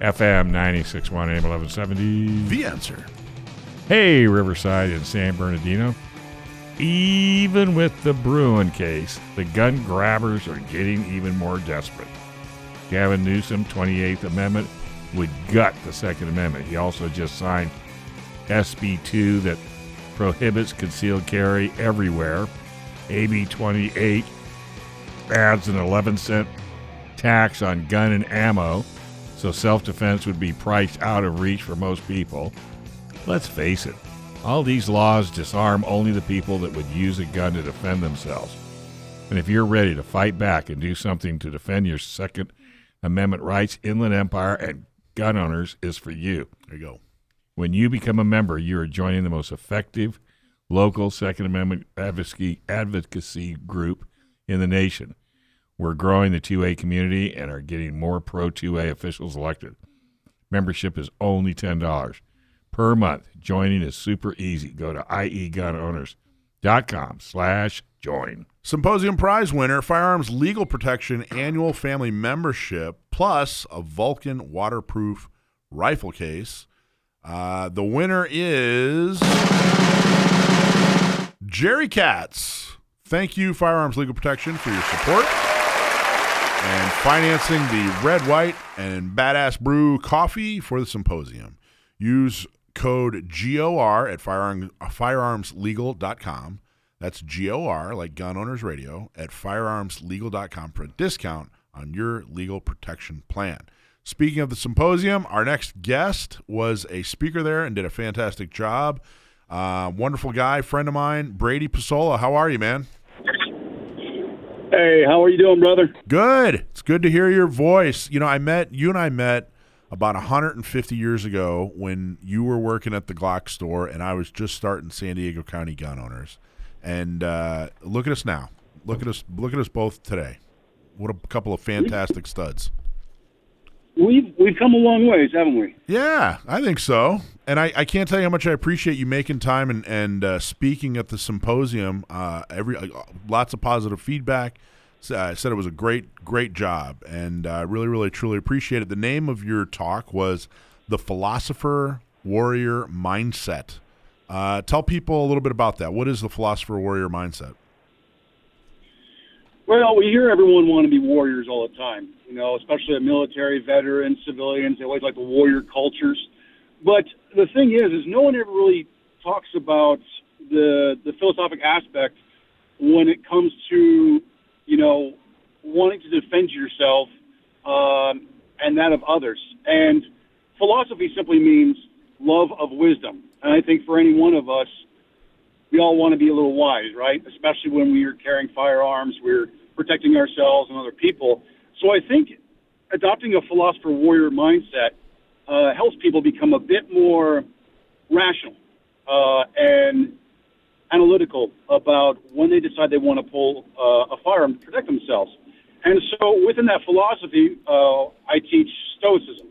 FM 961 AM 1170. The answer. Hey, Riverside and San Bernardino. Even with the Bruen case, the gun grabbers are getting even more desperate. Gavin Newsom, 28th Amendment, would gut the Second Amendment. He also just signed SB 2 that prohibits concealed carry everywhere. AB 28 adds an 11 cent tax on gun and ammo, so self defense would be priced out of reach for most people. Let's face it, all these laws disarm only the people that would use a gun to defend themselves. And if you're ready to fight back and do something to defend your Second Amendment rights, Inland Empire and gun owners is for you. There you go. When you become a member, you are joining the most effective local Second Amendment advocacy, advocacy group in the nation. We're growing the 2A community and are getting more pro 2A officials elected. Membership is only $10 per month. Joining is super easy. Go to iegunowners.com slash join. Symposium prize winner, Firearms Legal Protection Annual Family Membership, plus a Vulcan waterproof rifle case. Uh, the winner is Jerry Katz. Thank you, Firearms Legal Protection, for your support and financing the Red, White, and Badass Brew coffee for the symposium. Use code GOR at firearm, firearmslegal.com. That's GOR, like Gun Owners Radio, at firearmslegal.com for a discount on your legal protection plan. Speaking of the symposium, our next guest was a speaker there and did a fantastic job. Uh, wonderful guy, friend of mine, Brady Pesola. How are you, man? Hey, how are you doing, brother? Good. It's good to hear your voice. You know, I met you and I met about 150 years ago when you were working at the Glock store and I was just starting San Diego County Gun Owners. And uh, look at us now. Look at us. Look at us both today. What a couple of fantastic studs. We've we've come a long ways, haven't we? Yeah, I think so. And I, I can't tell you how much I appreciate you making time and and uh, speaking at the symposium. Uh, every uh, lots of positive feedback. So I said it was a great great job, and I uh, really really truly appreciate it. The name of your talk was the philosopher warrior mindset. Uh, tell people a little bit about that. What is the philosopher warrior mindset? Well, we hear everyone want to be warriors all the time, you know, especially military, veterans, civilians. They always like the warrior cultures. But the thing is, is no one ever really talks about the the philosophic aspect when it comes to, you know, wanting to defend yourself um, and that of others. And philosophy simply means love of wisdom. And I think for any one of us, we all want to be a little wise, right? Especially when we are carrying firearms, we're protecting ourselves and other people. So I think adopting a philosopher warrior mindset uh, helps people become a bit more rational. uh, and analytical about when they decide they want to pull uh, a firearm to protect themselves. And so, within that philosophy, uh, I teach Stoicism.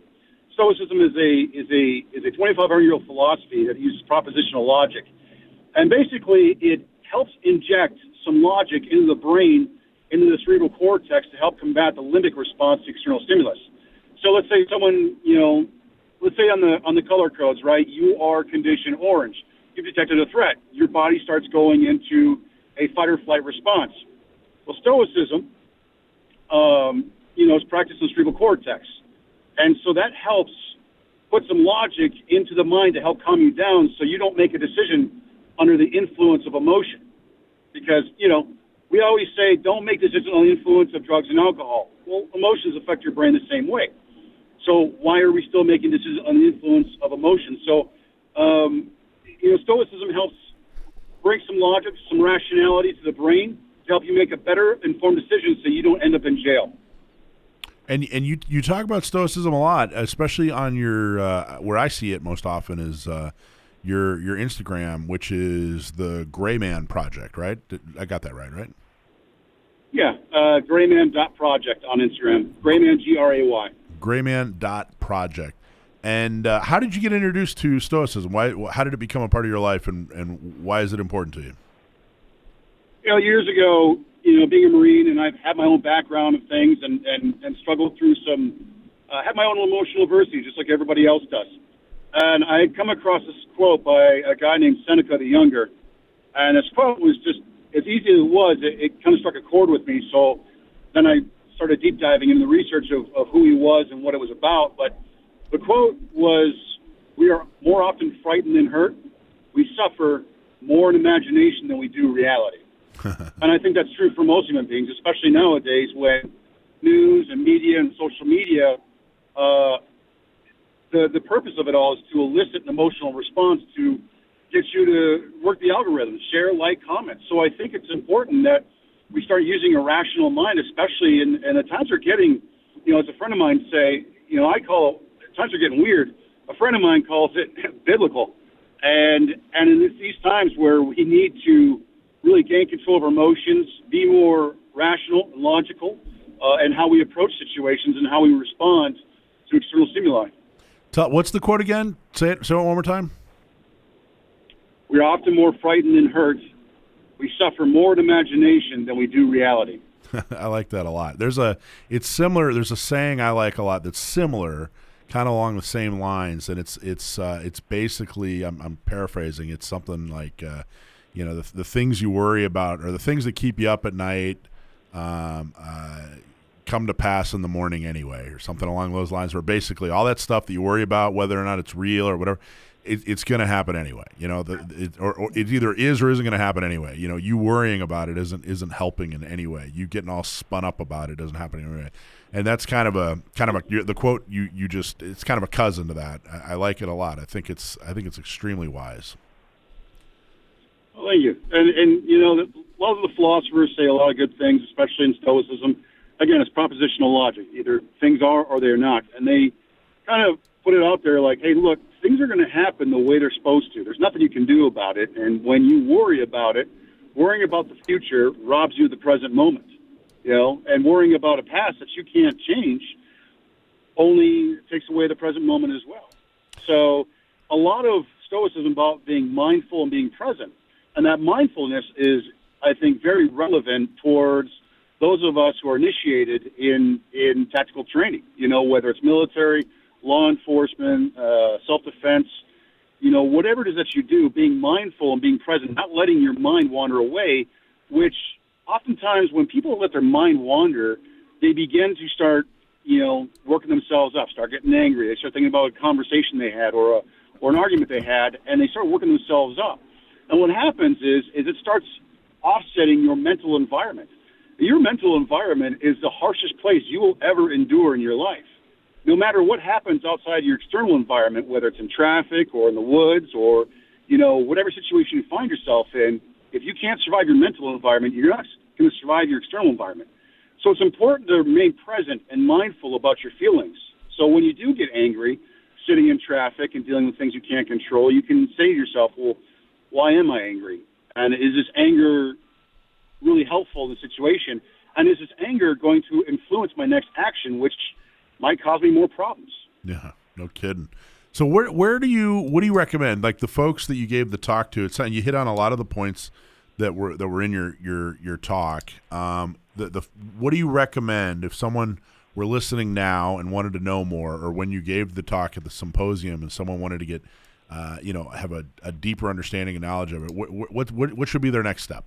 Stoicism is a is a is a 2,500 year old philosophy that uses propositional logic, and basically it helps inject some logic into the brain, into the cerebral cortex to help combat the limbic response to external stimulus. So let's say someone, you know, let's say on the on the color codes, right? You are condition orange. You've detected a threat. Your body starts going into a fight or flight response. Well, Stoicism, um, you know, is practiced in the cerebral cortex. And so that helps put some logic into the mind to help calm you down so you don't make a decision under the influence of emotion. Because, you know, we always say don't make decisions under the influence of drugs and alcohol. Well, emotions affect your brain the same way. So why are we still making decisions under the influence of emotion? So, um, you know, Stoicism helps bring some logic, some rationality to the brain to help you make a better informed decision so you don't end up in jail. And and you you talk about stoicism a lot, especially on your uh, where I see it most often is uh, your your Instagram, which is the Gray Man Project, right? I got that right, right? Yeah, uh, Grayman dot project on Instagram. Grayman G R A Y. Grayman dot project. And uh, how did you get introduced to Stoicism? Why? How did it become a part of your life, and, and why is it important to you? You know, years ago, you know, being a Marine, and I've had my own background of things, and and and struggled through some, uh, had my own emotional adversity, just like everybody else does. And I had come across this quote by a guy named Seneca the Younger, and this quote was just as easy as it was, it, it kind of struck a chord with me. So then I started deep diving into the research of, of who he was and what it was about. But the quote was, "We are more often frightened than hurt. We suffer more in imagination than we do reality." and I think that's true for most human beings, especially nowadays when news and media and social media, uh, the the purpose of it all is to elicit an emotional response to get you to work the algorithm, share, like, comment. So I think it's important that we start using a rational mind, especially in and the times are getting, you know, as a friend of mine say, you know, I call it, times are getting weird. A friend of mine calls it biblical, and and in these times where we need to really gain control of our emotions, be more rational and logical, uh, and how we approach situations and how we respond to external stimuli. What's the quote again? Say it, say it one more time. We are often more frightened than hurt. We suffer more in imagination than we do reality. I like that a lot. There's a, it's similar. There's a saying I like a lot that's similar, kind of along the same lines, and it's it's uh, it's basically I'm, I'm paraphrasing. It's something like. Uh, you know the, the things you worry about or the things that keep you up at night um, uh, come to pass in the morning anyway or something along those lines where basically all that stuff that you worry about whether or not it's real or whatever it, it's going to happen anyway you know the, it, or, or, it either is or isn't going to happen anyway you know you worrying about it isn't isn't helping in any way you getting all spun up about it doesn't happen anyway and that's kind of a kind of a the quote you you just it's kind of a cousin to that I, I like it a lot i think it's i think it's extremely wise well, thank you. And, and you know, a lot of the philosophers say a lot of good things, especially in Stoicism. Again, it's propositional logic. Either things are or they're not. And they kind of put it out there like, hey, look, things are going to happen the way they're supposed to. There's nothing you can do about it. And when you worry about it, worrying about the future robs you of the present moment. You know, and worrying about a past that you can't change only takes away the present moment as well. So, a lot of Stoicism about being mindful and being present. And that mindfulness is, I think, very relevant towards those of us who are initiated in, in tactical training, you know, whether it's military, law enforcement, uh, self defense, you know, whatever it is that you do, being mindful and being present, not letting your mind wander away, which oftentimes when people let their mind wander, they begin to start, you know, working themselves up, start getting angry. They start thinking about a conversation they had or a, or an argument they had, and they start working themselves up. And what happens is, is it starts offsetting your mental environment. Your mental environment is the harshest place you will ever endure in your life. No matter what happens outside your external environment, whether it's in traffic or in the woods or, you know, whatever situation you find yourself in, if you can't survive your mental environment, you're not going to survive your external environment. So it's important to remain present and mindful about your feelings. So when you do get angry, sitting in traffic and dealing with things you can't control, you can say to yourself, well, why am I angry? And is this anger really helpful in the situation? And is this anger going to influence my next action, which might cause me more problems? Yeah, no kidding. So where where do you what do you recommend? Like the folks that you gave the talk to, it's you hit on a lot of the points that were that were in your your your talk. Um, the the what do you recommend if someone were listening now and wanted to know more, or when you gave the talk at the symposium and someone wanted to get, uh, you know, have a, a, deeper understanding and knowledge of it, what, what, what, what should be their next step?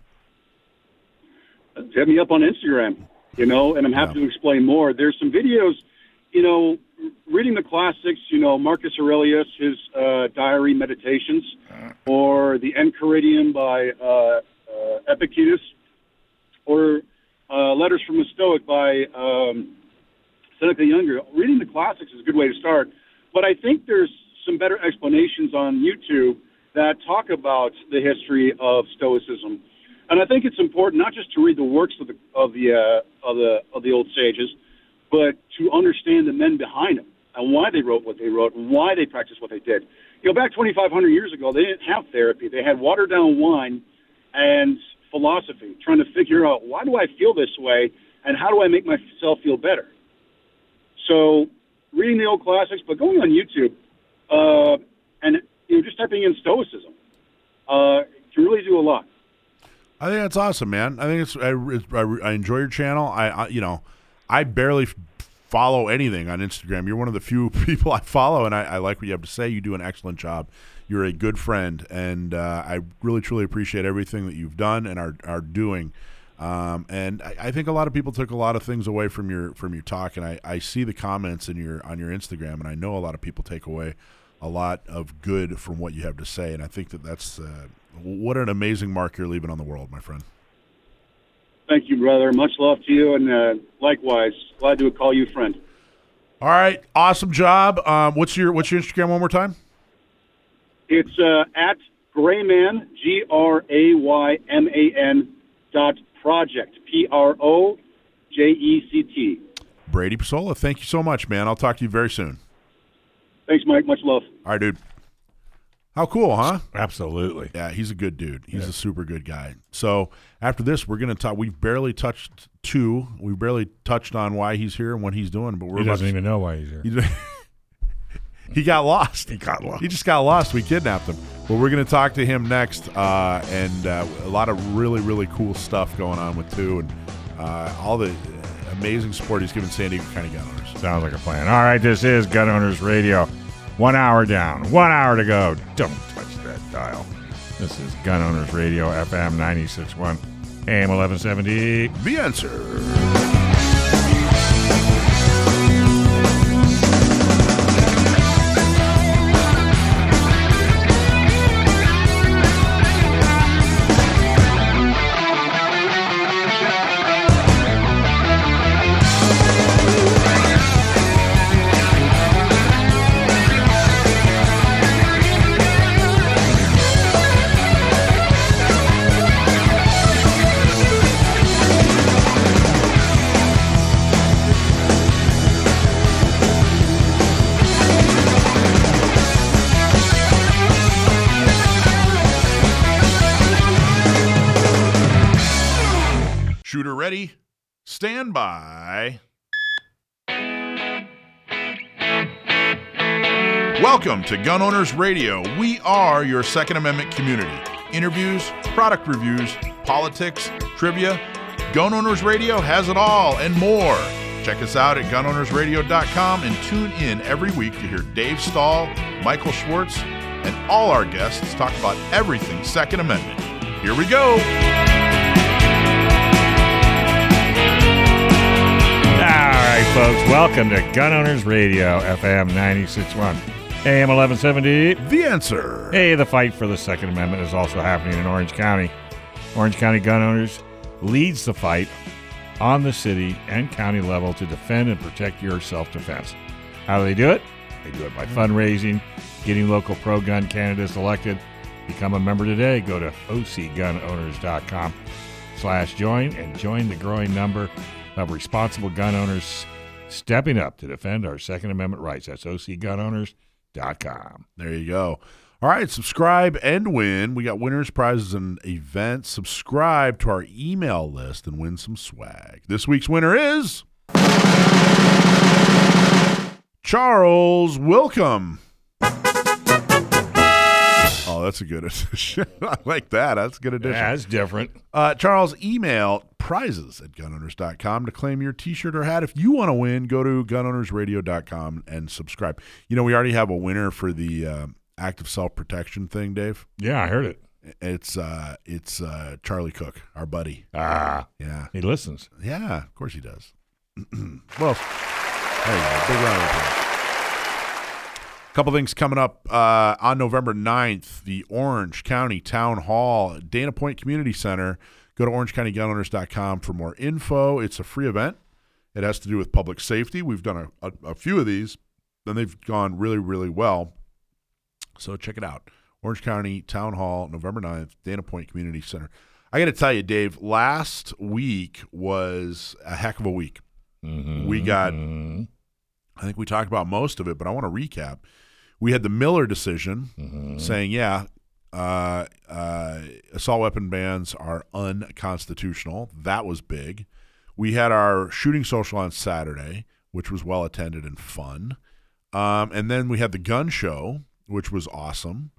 Hit me up on Instagram, you know, and I'm happy yeah. to explain more. There's some videos, you know, reading the classics, you know, Marcus Aurelius, his uh, diary meditations, or the Enchiridion by uh, uh, Epictetus, or uh, Letters from a Stoic by um, Seneca the Younger. Reading the classics is a good way to start, but I think there's some better explanations on YouTube that talk about the history of Stoicism, and I think it's important not just to read the works of the of the uh, of the of the old sages, but to understand the men behind them and why they wrote what they wrote and why they practiced what they did. You know, back 2,500 years ago, they didn't have therapy. They had watered down wine and philosophy, trying to figure out why do I feel this way and how do I make myself feel better. So reading the old classics, but going on YouTube uh, and you know just typing in Stoicism uh, can really do a lot. I think that's awesome, man. I think it's I, I, I enjoy your channel. I, I, you know I barely follow anything on Instagram. You're one of the few people I follow, and I, I like what you have to say. You do an excellent job. You're a good friend, and uh, I really truly appreciate everything that you've done and are are doing. Um, and I, I, think a lot of people took a lot of things away from your from your talk, and I, I see the comments in your on your Instagram, and I know a lot of people take away a lot of good from what you have to say, and I think that that's uh, what an amazing mark you're leaving on the world, my friend. Thank you, brother. Much love to you, and uh, likewise, glad to call you friend. All right, awesome job. Um, what's your what's your Instagram one more time? It's uh, at Grayman G R A Y M A N dot project. P R O J E C T. Brady Pesola, thank you so much, man. I'll talk to you very soon. Thanks, Mike. Much love. All right, dude. How cool, huh? Absolutely. Yeah, he's a good dude. He's yeah. a super good guy. So after this, we're gonna talk. We've barely touched two. We've barely touched on why he's here and what he's doing. But we're he doesn't even know why he's here. he got lost. He got lost. He just got lost. We kidnapped him. But we're going to talk to him next, uh, and uh, a lot of really, really cool stuff going on with Tu, and uh, all the amazing support he's given San Diego County gun owners. Sounds like a plan. All right, this is Gun Owners Radio. One hour down, one hour to go. Don't touch that dial. This is Gun Owners Radio, FM 96.1, AM 1170. The answer. Ready? Stand by. Welcome to Gun Owners Radio. We are your Second Amendment community. Interviews, product reviews, politics, trivia. Gun Owners Radio has it all and more. Check us out at gunownersradio.com and tune in every week to hear Dave Stahl, Michael Schwartz, and all our guests talk about everything Second Amendment. Here we go. Folks, welcome to Gun Owners Radio, FM 961, AM 1170. The answer. Hey, the fight for the Second Amendment is also happening in Orange County. Orange County Gun Owners leads the fight on the city and county level to defend and protect your self defense. How do they do it? They do it by fundraising, getting local pro gun candidates elected. Become a member today. Go to ocgunowners.com slash join and join the growing number of responsible gun owners stepping up to defend our Second Amendment rights. That's ocgunowners.com gunowner's.com. There you go. All right, subscribe and win. We got winners, prizes, and events. Subscribe to our email list and win some swag. This week's winner is Charles Wilcom. Oh, that's a good addition. I like that. That's a good addition. Yeah, it's different. Uh, Charles, email prizes at gunowners.com to claim your t shirt or hat. If you want to win, go to gunownersradio.com and subscribe. You know, we already have a winner for the uh, active self protection thing, Dave. Yeah, I heard it. It's uh, it's uh, Charlie Cook, our buddy. Ah, Yeah, he listens. yeah, of course he does. well, there you go. Big round of applause. Couple things coming up uh, on November 9th, the Orange County Town Hall, Dana Point Community Center. Go to orangecountygunowners.com for more info. It's a free event. It has to do with public safety. We've done a, a, a few of these, and they've gone really, really well. So check it out. Orange County Town Hall, November 9th, Dana Point Community Center. I got to tell you, Dave, last week was a heck of a week. We got, Mhm. I think we talked about most of it, but I want to recap. We had the Miller decision saying, yeah, uh, uh, assault weapon bans are unconstitutional. That was big. We had our shooting social on Saturday, which was well attended and fun. Um, and then we had the gun show, which was awesome.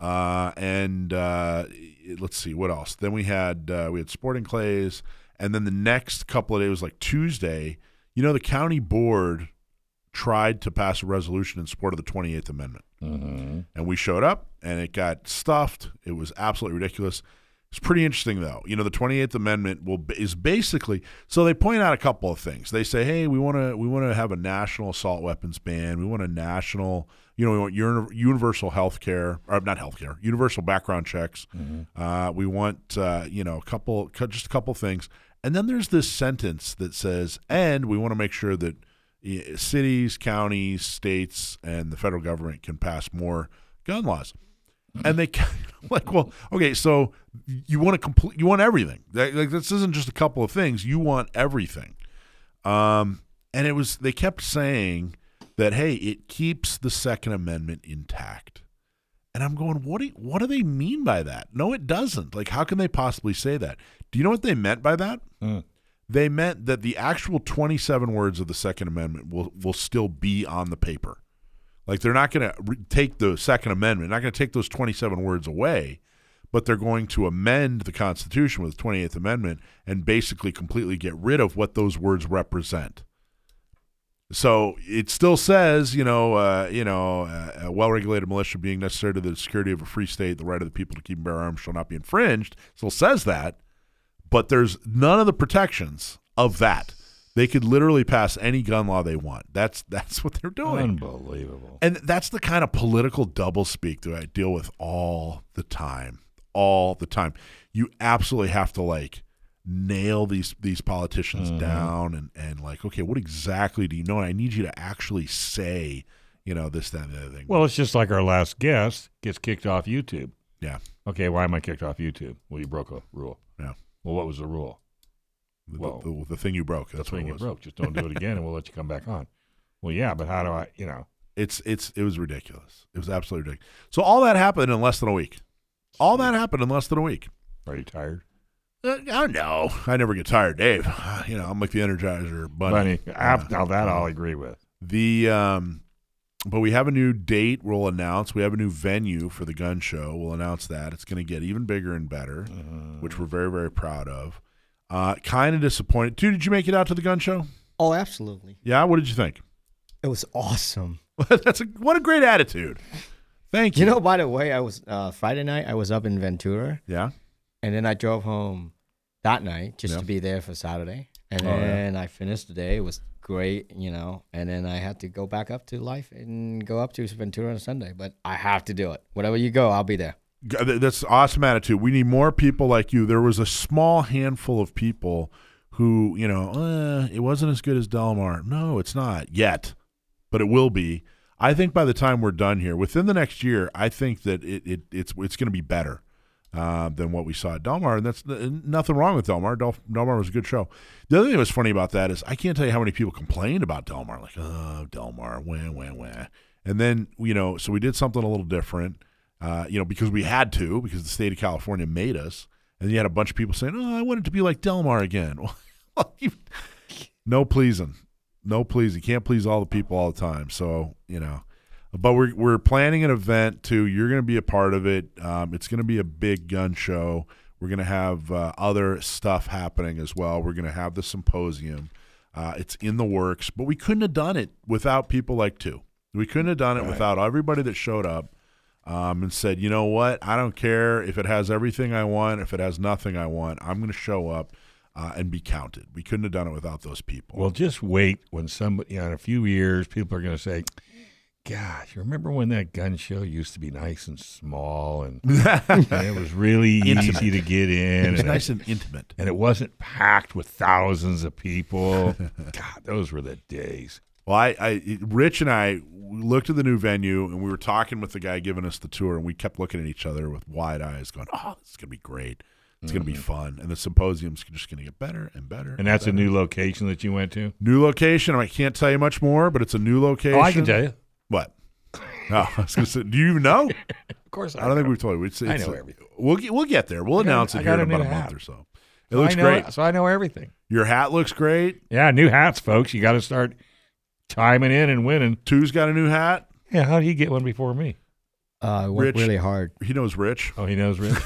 Uh, and uh, let's see what else. Then we had uh, we had sporting clays, and then the next couple of days was like Tuesday. You know, the county board tried to pass a resolution in support of the Twenty Eighth Amendment, and we showed up, and it got stuffed. It was absolutely ridiculous. It's pretty interesting, though. You know, the Twenty Eighth Amendment will is basically so they point out a couple of things. They say, "Hey, we want to we want to have a national assault weapons ban. We want a national, you know, we want uni- universal health care, or not health care, universal background checks. Uh, we want, uh, you know, a couple, just a couple things." And then there's this sentence that says, "And we want to make sure that." Cities, counties, states, and the federal government can pass more gun laws. And they like, well, okay, so you want to complete, you want everything. Like this isn't just a couple of things. You want everything. Um, and it was they kept saying that hey, it keeps the Second Amendment intact. And I'm going, what do what do they mean by that? No, it doesn't. Like, how can they possibly say that? Do you know what they meant by that? They meant that the actual 27 words of the Second Amendment will will still be on the paper. Like they're not going to re- take the Second Amendment, not going to take those 27 words away, but they're going to amend the Constitution with the 28th Amendment and basically completely get rid of what those words represent. So it still says, you know, uh, you know, uh, a well-regulated militia being necessary to the security of a free state, the right of the people to keep and bear arms shall not be infringed. Still says that, but there's none of the protections of that. They could literally pass any gun law they want. That's that's what they're doing. Unbelievable. And that's the kind of political doublespeak that I deal with all the time. All the time. You absolutely have to like nail these these politicians mm-hmm. down and, and like, okay, what exactly do you know? And I need you to actually say, you know, this, that, and the other thing. Well, it's just like our last guest gets kicked off YouTube. yeah. Okay, why am I kicked off YouTube? Well, you broke a rule. Well, what was the rule? The, Well, the, the thing you broke. That's what it you was. broke. Just don't do it again, and we'll let you come back on. Well, yeah, but how do I? You know, It's it's it was ridiculous. It was absolutely ridiculous. So all that happened in less than a week. All that happened in less than a week. are you tired, Uh, I don't know. I never get tired, Dave. You know, I'm like the Energizer bunny. Bunny? Ah, now that I'll agree with. The um, but we have a new date. We'll announce. We have a new venue for the gun show. We'll announce that. It's going to get even bigger and better, which we're very very proud of. Uh, kind of disappointed. Dude, did you make it out to the gun show? Oh, absolutely. Yeah. What did you think? It was awesome. That's a what a great attitude. Thank you. You know, by the way, I was uh, Friday night. I was up in Ventura, Yeah. and then I drove home that night just Yeah. to be there for Saturday. And Oh, yeah. then I finished the day. It was great, you know. And then I had to go back up to life and go up to Ventura on Sunday. But I have to do it. Whatever you go, I'll be there. That's awesome attitude. We need more people like you. There was a small handful of people who, you know, uh, it wasn't as good as Del Mar. No, it's not yet, but it will be. I think by the time we're done here, within the next year, I think that it, it it's it's going to be better uh, than what we saw at Del Mar, and that's nothing wrong with Del Mar. Del- Delmar was a good show. The other thing that was funny about that is I can't tell you how many people complained about Del Mar, like, oh, Del Mar, wah wah wah. And then you know, so we did something a little different, uh, you know, because we had to because the state of California made us. And you had a bunch of people saying, "Oh, I want it to be like Del Mar again." No pleasing, no pleasing. Can't please all the people all the time. So you know, but we're we're planning an event too. You're going to be a part of it. Um, it's going to be a big gun show. We're going to have uh, other stuff happening as well. We're going to have the symposium. Uh, it's in the works, but we couldn't have done it without people like Tu. We couldn't have done it without everybody that showed up um, and said, you know what? I don't care if it has everything I want, if it has nothing I want. I'm going to show up uh, and be counted. We couldn't have done it without those people. Well, just wait when somebody, you know, in a few years, people are going to say, Gosh, you remember when that gun show used to be nice and small and, and it was really easy to get in? it's and, nice and intimate. and it wasn't packed with thousands of people. God, those were the days. Well, I, I, Rich and I looked at the new venue, and we were talking with the guy giving us the tour, and we kept looking at each other with wide eyes, going, "Oh, this is gonna be great. It's gonna be fun." And the symposium's just gonna get better and better. Mm-hmm. And that's a new location that you went to? new location. I can't tell you much more, but it's a new location. Oh, I can tell you. What? Oh, I was gonna say, do you know? Of course, I don't think we've told you. It's, I know everything. We'll get, we'll get there. We'll I announce I it here in about a month hat. or so. It So looks know, great. So I know everything. Your hat looks great. Yeah, new hats, folks. You got to start chiming in and winning. Tu's got a new hat. Yeah, how did he get one before me? Uh, worked Rich. really hard. He knows Rich. Oh, he knows Rich.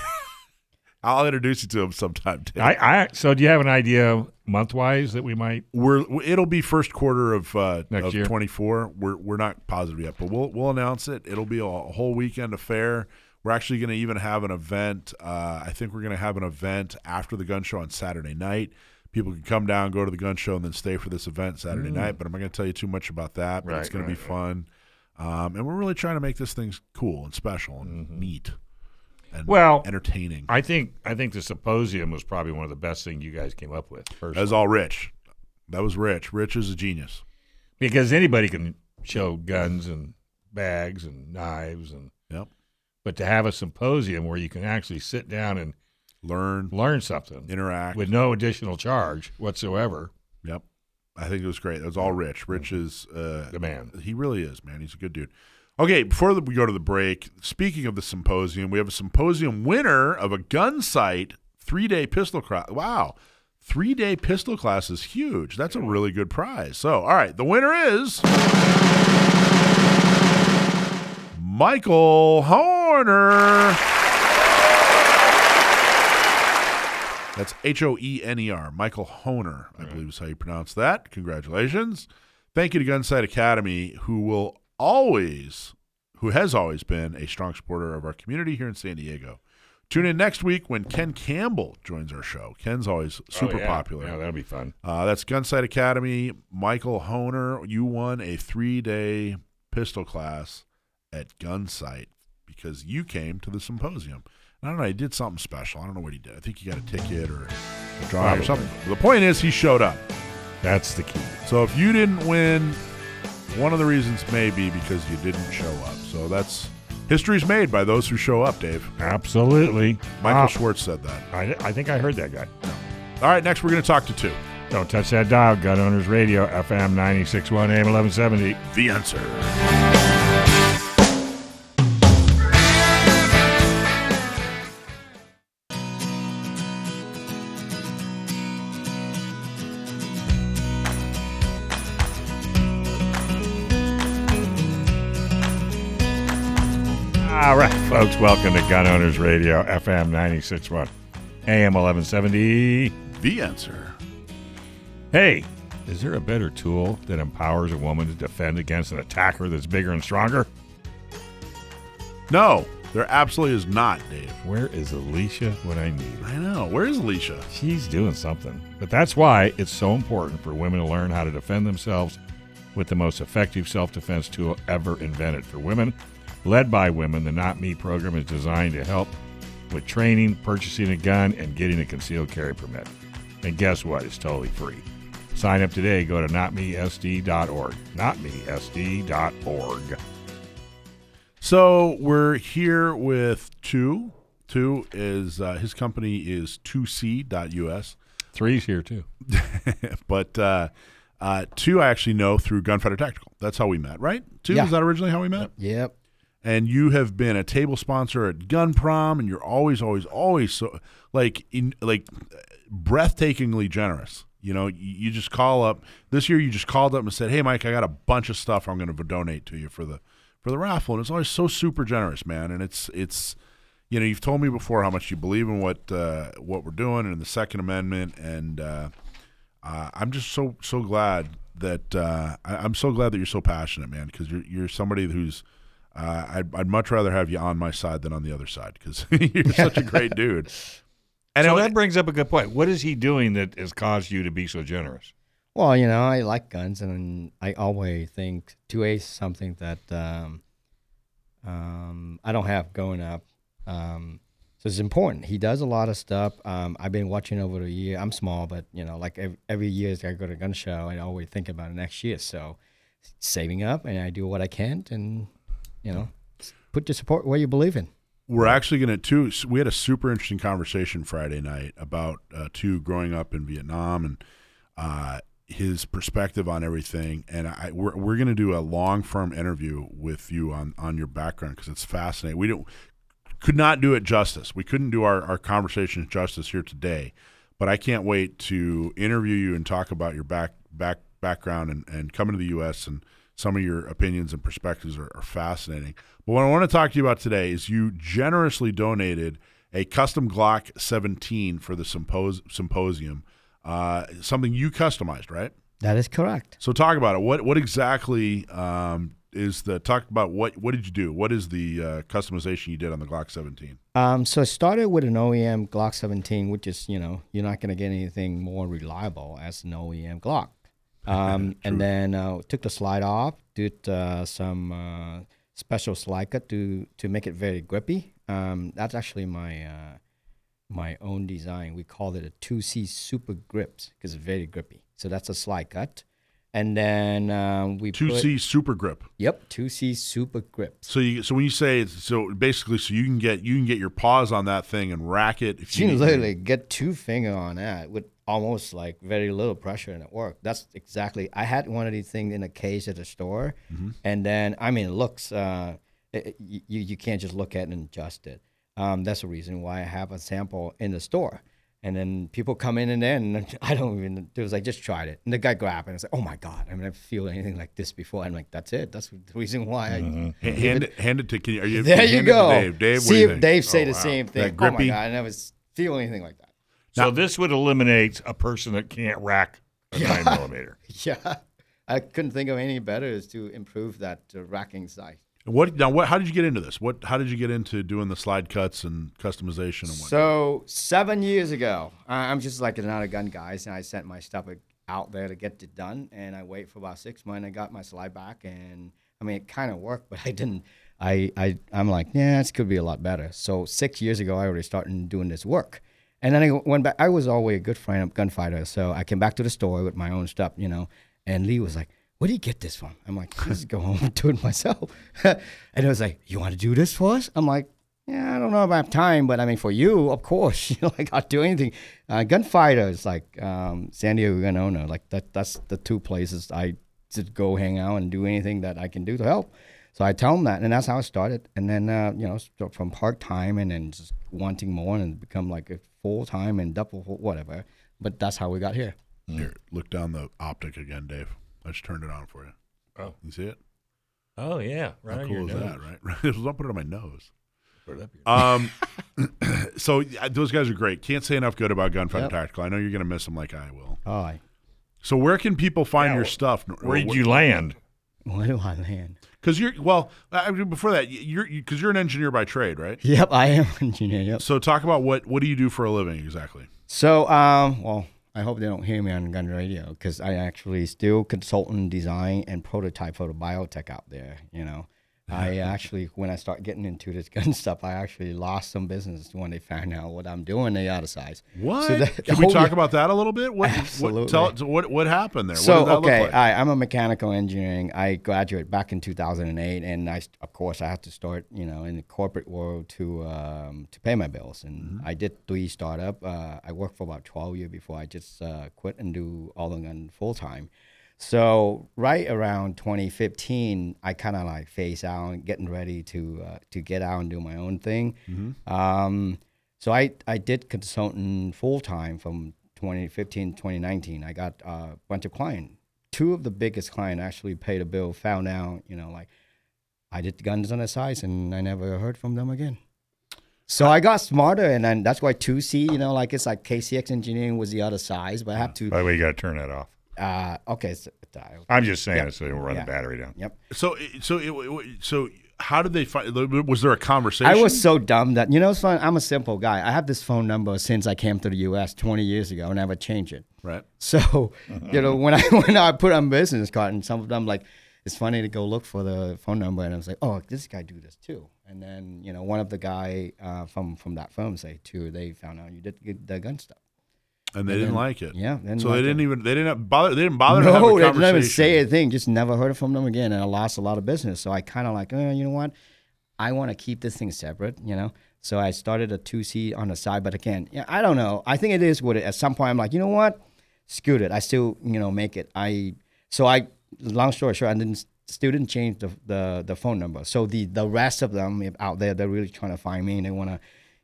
I'll introduce you to him sometime. Dave. I, I. So, do you have an idea month wise that we might? we're it'll be first quarter of uh, Next of year. 24. We're we're not positive yet, but we'll we'll announce it. It'll be a whole weekend affair. We're actually going to even have an event. Uh, I think we're going to have an event after the gun show on Saturday night. People can come down, go to the gun show, and then stay for this event Saturday night. But I'm not going to tell you too much about that. But it's Right, going to right, be fun, um, and we're really trying to make this thing cool and special and neat and Well, entertaining. I think I think the symposium was probably one of the best things you guys came up with. That was all Rich. That was Rich. Rich is a genius. because anybody can show guns and bags and knives and Yep. but to have a symposium where you can actually sit down and Learn, learn something interact. with no additional charge whatsoever. Yep. I think it was great. It was all Rich. Rich is uh, The man. He really is, man. He's a good dude. Okay, before we go to the break, speaking of the symposium, we have a symposium winner of a Gunsite three day pistol class. Wow. Three day pistol class is huge. That's a really good prize. So, all right, the winner is Michael Horner. That's H O E N E R. Michael Hoener, I believe is how you pronounce that. Congratulations. Thank you to Gunsite Academy, who will always, who has always been a strong supporter of our community here in San Diego. Tune in next week when Ken Campbell joins our show. Ken's always super Oh, yeah. popular. Yeah, that'll be fun. Uh, that's Gunsite Academy. Michael Hoener, you won a three day pistol class at Gunsite because you came to the symposium. I don't know. He did something special. I don't know what he did. I think he got a ticket or a drawing or something. The point is, he showed up. That's the key. So if you didn't win, one of the reasons may be because you didn't show up. So that's history's made by those who show up, Dave. Absolutely. Michael Ah, Schwartz said that. I, I think I heard that guy. No. All right, next we're going to talk to Tu. Don't touch that dial. Gun Owners Radio, FM 961 AM 1170. The answer. Folks, welcome to Gun Owners Radio, FM 961 AM 1170. The answer. Hey, is there a better tool that empowers a woman to defend against an attacker that's bigger and stronger? No, there absolutely is not, Dave. Where is Alicia when I need her? I know. Where's Alicia? She's doing something. But that's why it's so important for women to learn how to defend themselves with the most effective self defense tool ever invented for women. Led by women, the Not Me program is designed to help with training, purchasing a gun, and getting a concealed carry permit. And guess what? It's totally free. Sign up today. Go to notmesd.org. Notmesd.org. So we're here with Tu. Tu is uh, his company is TwoSee.us. Three's here too. but uh, Uh, Tu, I actually know through Gunfighter Tactical. That's how we met, right? Tu, Yeah. is that originally how we met? Yep. And you have been a table sponsor at Gun Prom, and you're always, always, always so like in like breathtakingly generous. You know, you, you just call up this year. You just called up and said, "Hey, Mike, I got a bunch of stuff I'm going to donate to you for the for the raffle," and it's always so super generous, man. And it's it's you know you've told me before how much you believe in what uh, what we're doing and the Second Amendment, and uh, uh, I'm just so so glad that uh, I, I'm so glad that you're so passionate, man, because you're you're somebody who's uh, I'd, I'd much rather have you on my side than on the other side because you're such a great dude. And so it- that brings up a good point. What is he doing that has caused you to be so generous? Well, you know, I like guns, and I always think 2A is something that um, um, I don't have going up. Um, so it's important. He does a lot of stuff. Um, I've been watching over the year. I'm small, but you know, like every, every year I go to a gun show, I always think about it next year. So saving up, and I do what I can, and you know, put your support where you believe in. we're actually going to too. We had a super interesting conversation Friday night about uh, Tu growing up in Vietnam and uh, his perspective on everything. And I we're, we're going to do a long form interview with you on on your background because it's fascinating. We don't could not do it justice. We couldn't do our our conversation justice here today. But I can't wait to interview you and talk about your back back background and, and coming to the U.S. and some of your opinions and perspectives are, are fascinating. But what I want to talk to you about today is you generously donated a custom Glock 17 for the sympos- symposium, uh, something you customized, right? That is correct. So talk about it. What what exactly um, is the talk about what what did you do? What is the uh, customization you did on the Glock 17? Um, so it started with an OEM Glock 17, which is, you know, you're not going to get anything more reliable as an OEM Glock. Um, and then uh, took the slide off, did uh, some uh, special slide cut to to make it very grippy. Um, that's actually my uh, my own design. We called it a 2C Super Grips because it's very grippy. So that's a slide cut. And then um, we two C Super Grip. Yep, 2C Super grip. So you so when you say it's, so basically so you can get you can get your paws on that thing and rack it. If You you can literally get two finger on that with almost like very little pressure and it worked. That's exactly. I had one of these things in a case at the store, Mm-hmm. and then I mean, it looks. Uh, it, you you can't just look at it and adjust it. Um, that's the reason why I have a sample in the store. And then people come in and then I don't even. It was like just tried it, and the guy grabbed it and said, "Oh my god, I mean, I feel anything like this before." I'm like, "That's it. That's the reason why." I, hand it hand it to can you, are you there you go. Dave. Dave, See do you if think? Dave say Oh, the wow. same thing. Oh my god, I never feel anything like that. So this would eliminate a person that can't rack a nine millimeter. Yeah, I couldn't think of any better is to improve that uh, racking size. What now? What? How did you get into this? What? How did you get into doing the slide cuts and customization and what? So seven years ago, I'm just like another gun guys, and I sent my stuff out there to get it done, and I wait for about six months. I got my slide back, and I mean it kind of worked, but I didn't. I I I'm like, yeah, this could be a lot better. So six years ago, I already started doing this work, and then I went back. I was always a good friend of gunfighter, so I came back to the store with my own stuff, you know. And Lee was like, "Where do you get this from?" I'm like, "Just go home and do it myself." and it was like, "You want to do this for us?" I'm like, yeah, I don't know about I have time, but I mean, for you, of course, you know, like I'll do anything. Uh, gunfighters, like um, San Diego Gun Owner, like that. That's the two places I just go hang out and do anything that I can do to help. So I tell them that, and that's how it started. And then uh, you know, from part time and then just wanting more and become like a full time and double whatever. But that's how we got here. Here, look down the optic again, Dave. I just turned it on for you. Oh. You see it? Oh yeah, How cool is that, right? Right. I'll put it on my nose. Put it up here. Um, so yeah, those guys are great. Can't say enough good about Gunfighter Yep. Tactical. I know you're going to miss them like I will. Oh, I, So where can people find Yeah, your wh- stuff? Where did you land? where do I land? Because you're well. I mean, before that, you're because you're an engineer by trade, right? Yep, I am an engineer. Yep. So talk about what what do you do for a living exactly? So, um, well, I hope they don't hear me on gun radio because I actually still consultant design and prototype for the biotech out there. You know, I actually when I start getting into this gun stuff, I actually lost some business when they found out what I'm doing. They out of size. What? So that- Can we oh, talk yeah. about that a little bit? What, Absolutely. What, tell, what what happened there? So what did that okay, like? I, I'm a mechanical engineering. I graduated back in 2008, and I, of course, I had to start, you know, in the corporate world to um, to pay my bills. And Mm-hmm. I did three startup. Uh, I worked for about 12 years before I just uh, quit and do all the gun full time. So right around 2015, I kind of like phase out and getting ready to uh, to get out and do my own thing. Um, so I I did consulting full time from 2015 2019. I got uh, a bunch of clients. Two of the biggest client actually paid a bill. Found out, you know, like I did the guns on the sides, and I never heard from them again. So I got smarter, and then that's why 2C, you know, like it's like KCX engineering was the other size, but I have to. By the way, you got to turn that off. Uh, okay, so, dial. I'm just saying Yeah. it so you don't run Yeah. the battery down. Yep. So so it, so how did they find? Was there a conversation? I was so dumb that you know it's fun. I'm a simple guy. I have this phone number since I came to the U.S. 20 years ago, and I never change it. right. So you know when I when I put on business card, and some of them like it's funny to go look for the phone number, and I was like, oh, this guy do this Tu. And then you know one of the guy uh, from from that firm say too, they found out you did get the gun stuff. And they And didn't then- like it. yeah, didn't so like they didn't it. even they didn't bother they didn't bother to have a No, they didn't even say a thing. Just never heard it from them again, and I lost a lot of business. So I kind of like, eh, you know what? I want to keep this thing separate, you know. So I started a two C on the side, but again, yeah, I don't know. I think it is what it. At some point, I'm like, you know what? Screw it. I still, you know, make it. I so I. Long story short, I didn't still didn't change the, the the phone number. So the the rest of them out there, they're really trying to find me and they want to,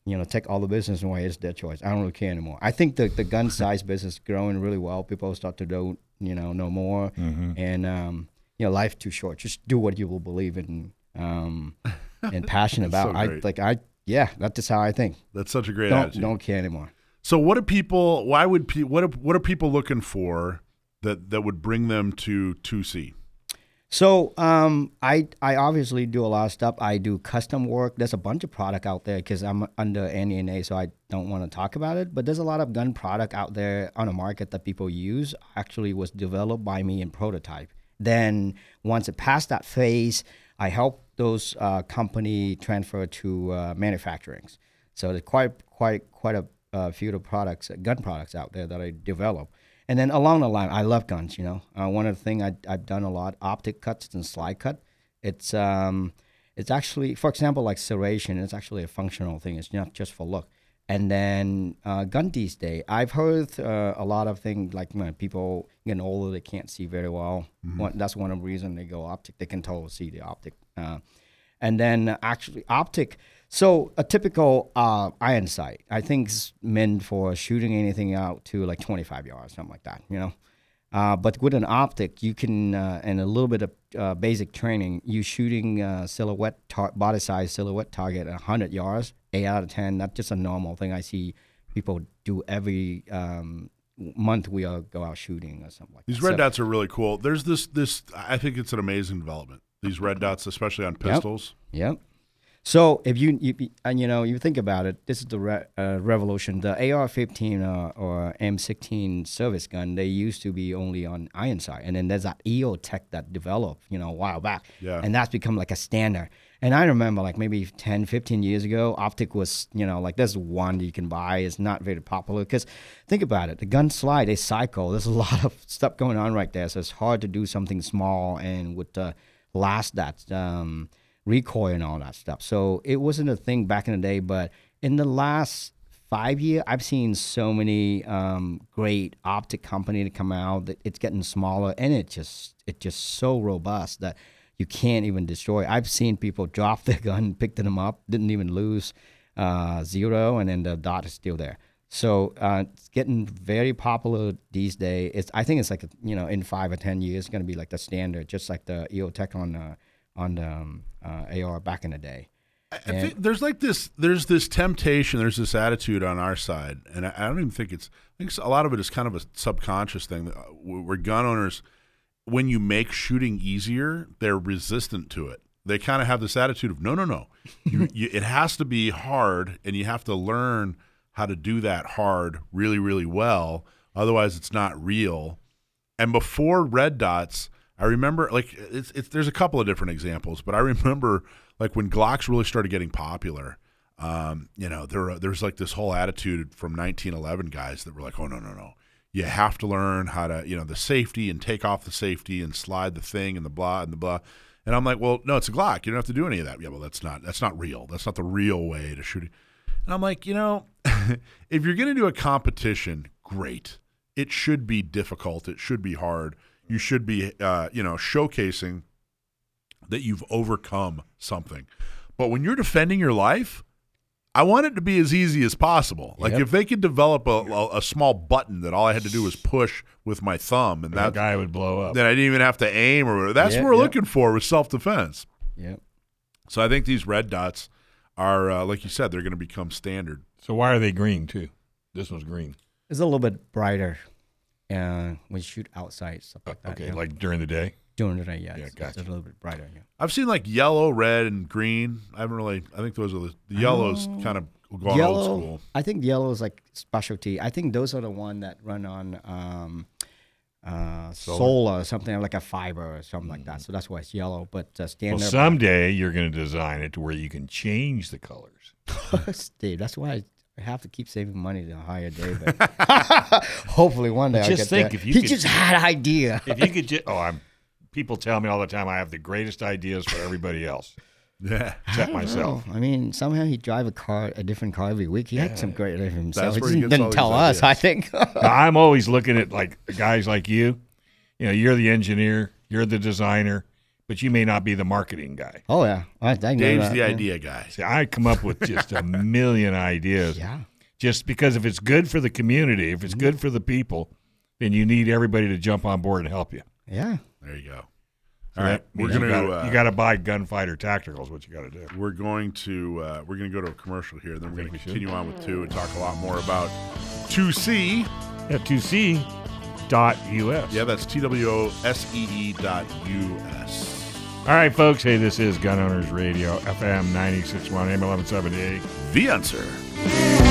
you know, take all the business away. It's their choice. I don't really care anymore. I think the the gun size business is growing really well. People start to know, you know, know more, and um, you know, life too short. Just do what you will believe in, um, and passionate That's so about. I like I yeah, that's just how I think. That's such a great Don't attitude. don't care anymore. So what do people? Why would pe- what are, what are people looking for that that would bring them to two C? So um, I I obviously do a lot of stuff. I do custom work. There's a bunch of product out there because I'm under NDA, so I don't want to talk about it. But there's a lot of gun product out there on the market that people use. Actually, was developed by me in prototype. Then once it passed that phase, I help those uh, company transfer to uh, manufacturing. So there's quite quite quite a uh, few of products, gun products out there that I develop. And then along the line, I love guns. You know, uh, one of the things I, I've done a lot, optic cuts and slide cut. It's um, it's actually, for example, like serration. It's actually a functional thing. It's not just for look. And then uh, gun these days, I've heard uh, a lot of things like you know, people getting older, they can't see very well. One, that's one of the reasons they go optic. They can totally see the optic. Uh, and then actually optic. So a typical uh, iron sight, I think, is meant for shooting anything out to like 25 yards, something like that. You know, uh, but with an optic, you can uh, and a little bit of uh, basic training, you shooting uh, silhouette tar- body size silhouette target at 100 yards, eight out of 10. That's just a normal thing I see people do every um, month. We all go out shooting or something like These that. These red So- dots are really cool. There's this this I think it's an amazing development. These red dots, especially on pistols. Yep. So if you, you and you know you think about it, this is the re, uh, revolution. The AR-15 uh, or M16 service gun, they used to be only on iron sight, and then there's that EOTech that developed, you know, a while back, Yeah. and that's become like a standard. And I remember like maybe 10, 15 years ago, optic was, you know, like there's one that you can buy. It's not very popular because think about it, the gun slide, they cycle. There's a lot of stuff going on right there, so it's hard to do something small and would the last that. Um, recoil and all that stuff. So it wasn't a thing back in the day, but in the last five year, I've seen so many um, great optic company to come out that it's getting smaller and it just it's just so robust that you can't even destroy. I've seen people drop their gun, picked them up, didn't even lose uh, zero, and then the dot is still there. So uh, it's getting very popular these days. It's I think it's like you know in five or ten years, it's gonna be like the standard, just like the EOTech on the on the um, uh, AR back in the day. I think there's like this there's this temptation, there's this attitude on our side, and I, I don't even think it's I think a lot of it is kind of a subconscious thing uh, where gun owners when you make shooting easier, they're resistant to it. They kind of have this attitude of no, no, no, you, you, it has to be hard, and you have to learn how to do that hard really, really well. Otherwise, it's not real. And before red dots, I remember like it's, it's there's a couple of different examples, but I remember like when Glocks really started getting popular. Um, you know, there there's like this whole attitude from 1911 guys that were like, oh no no no, you have to learn how to you know the safety and take off the safety and slide the thing and the blah and the blah. And I'm like, well, no, it's a Glock. You don't have to do any of that. Yeah, well, that's not that's not real. That's not the real way to shoot it. And I'm like, you know, if you're going to do a competition, great. It should be difficult. It should be hard. You should be, uh, you know, showcasing that you've overcome something. But when you're defending your life, I want it to be as easy as possible. Like Yep. if they could develop a, a, a small button that all I had to do was push with my thumb, and That that guy would blow up. then I didn't even have to aim or that's Yeah, what we're yeah. looking for with self defense. Yep. So I think these red dots are, uh, like you said, they're going to become standard. So why are they green too? This one's green. It's a little bit brighter uh, we shoot outside stuff like that. Okay, yeah. like during the day. during the day, yeah, Yeah, it's, gotcha. it's a little bit brighter. Yeah. I've seen like yellow, red, and green. I haven't really. I think those are the, the yellows. Kind of going yellow, old school. I think yellow is like specialty. I think those are the one that run on um, uh, solar. or something like a fiber or something like that. So that's why it's yellow. But uh, Well, standard, someday you're going to design it to where you can change the colors. Steve. That's why I, I have to keep saving money to hire David. Hopefully one day I Just get think there. if you he could- just had an idea. If you could just, oh, I'm. People tell me all the time I have the greatest ideas for everybody else, Yeah, except myself. I mean, somehow he drive a car, a different car every week. He had some great ideas himself. That's He where he gets didn't all tell these us. I think. Now, I'm always looking at like guys like you. You know, you're the engineer, you're the designer, but you may not be the marketing guy. oh yeah, I, I know Dave's that, the yeah. idea guy. See, I come up with just a million ideas. Yeah. Just because if it's good for the community, if it's good for the people, then you need everybody to jump on board and help you. Yeah. There you go. So All right, that we're gonna you gotta, uh, you gotta buy gunfighter tacticals. What you got to do? we're going to uh, we're going to go to a commercial here. Then we're going to we should. continue on with Tu and talk a lot more about two C. Yeah, two C dot US. Yeah, that's T W O S E E dot U S. All right, folks. Hey, this is Gun Owners Radio, FM 961 AM 1170. The answer.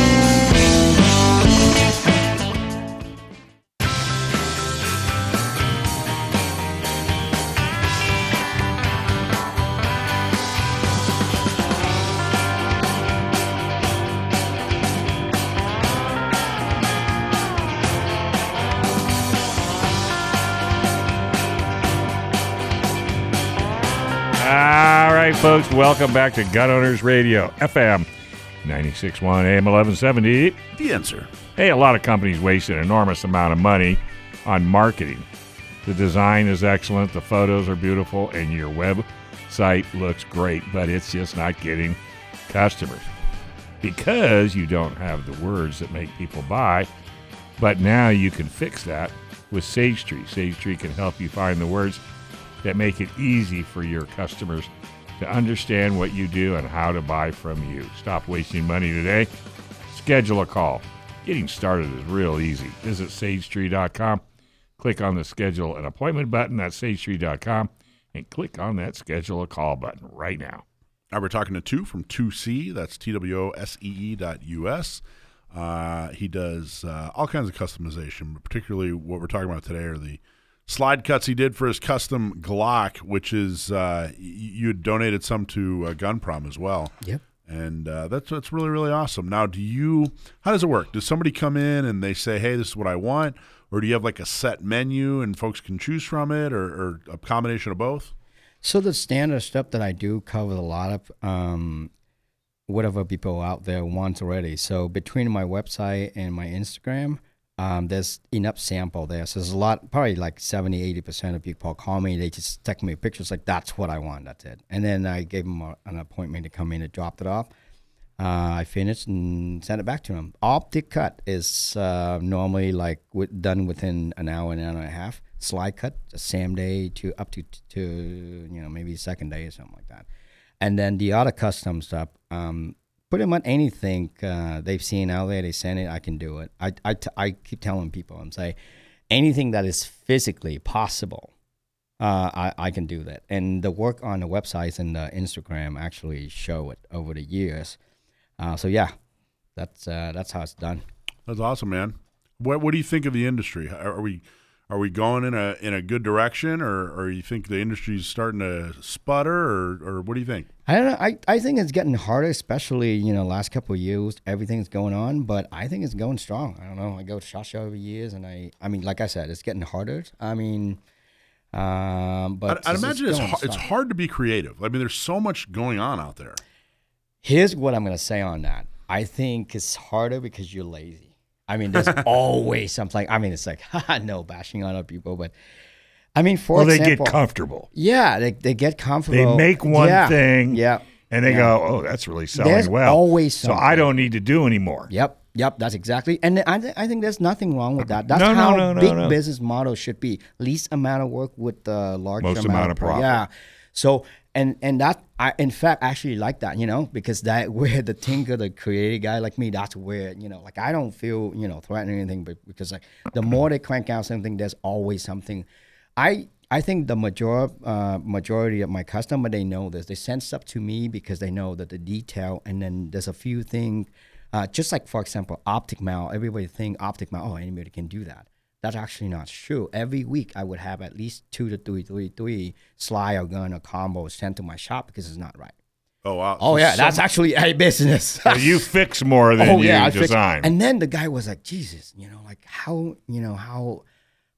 Folks. Welcome back to Gun Owners Radio, FM 961 AM 1170. The answer. Hey, a lot of companies waste an enormous amount of money on marketing. The design is excellent, the photos are beautiful, and your website looks great, but it's just not getting customers because you don't have the words that make people buy. But now you can fix that with Sage Tree. Sage Tree can help you find the words that make it easy for your customers to understand what you do and how to buy from you. Stop wasting money today. Schedule a call. Getting started is real easy. Visit sagetree.com. Click on the schedule an appointment button at sagetree.com and click on that schedule a call button right now. Now we're talking to Tu from 2C. That's T W O S E E dot U S. Uh, he does uh, all kinds of customization, but particularly what we're talking about today are the slide cuts he did for his custom Glock, which is uh, you donated some to uh, Gunprom as well. Yep. And uh, that's that's really really awesome. Now, do you? How does it work? Does somebody come in and they say, "Hey, this is what I want," or do you have like a set menu and folks can choose from it, or, or a combination of both? So the standard stuff that I do cover a lot of um, whatever people out there want already. So between my website and my Instagram, um, there's enough sample there. So there's a lot, probably like 70, 80% of people call me. They just text me pictures like, that's what I want. That's it. And then I gave them a, an appointment to come in and drop it off. Uh, I finished and sent it back to them. Optic cut is uh, normally like w- done within an hour, an hour and a half. Slide cut, same day to up to to you know maybe second day or something like that. And then the other custom stuff, um, pretty much anything uh, they've seen out there, they send it. I can do it. I I, t- I keep telling people, I'm saying anything that is physically possible, uh, I, I can do that. And the work on the websites and the Instagram actually show it over the years. Uh, so yeah, that's uh, that's how it's done. That's awesome, man. What What do you think of the industry? Are we are we going in a in a good direction, or or you think the industry's starting to sputter, or or what do you think? I don't know. I, I think it's getting harder, especially you know last couple of years. Everything's going on, but I think it's going strong. I don't know. I go to Shot Show every years, and I I mean, like I said, it's getting harder. I mean, um, but I'd, I'd imagine it's hard, it's hard to be creative. I mean, there's so much going on out there. Here's what I'm gonna say on that. I think it's harder because you're lazy. I mean, there's always something. I mean, it's like no bashing on other people, but I mean, for Well, they example, get comfortable. Yeah, they, they get comfortable. They make one Yeah, thing, Yeah. and they Yeah. go, "Oh, that's really selling There's well." always so I don't need to do anymore. Yep, yep, that's exactly. And I, th- I think there's nothing wrong with that. That's No, how no, no, big business model should be. Least amount of work with the large Most amount, amount of profit. Yeah. So and and that I in fact actually like that, you know, because that where the thinker, the creative guy like me, that's where you know, like I don't feel you know threatened or anything, but because like the more they crank out something, there's always something. I I think the major uh, majority of my customer they know this. They send stuff to me because they know that the detail, and then there's a few things. Uh, just like for example, optic mount. Everybody think optic mount. Oh, anybody can do that. That's actually not true. Every week I would have at least two to three, three, three slide or gun or combo sent to my shop because it's not right. Oh wow. Oh So yeah, that's actually a business. So you fix more than oh, you I fixed- design. And then the guy was like, Jesus, you know, like how, you know, how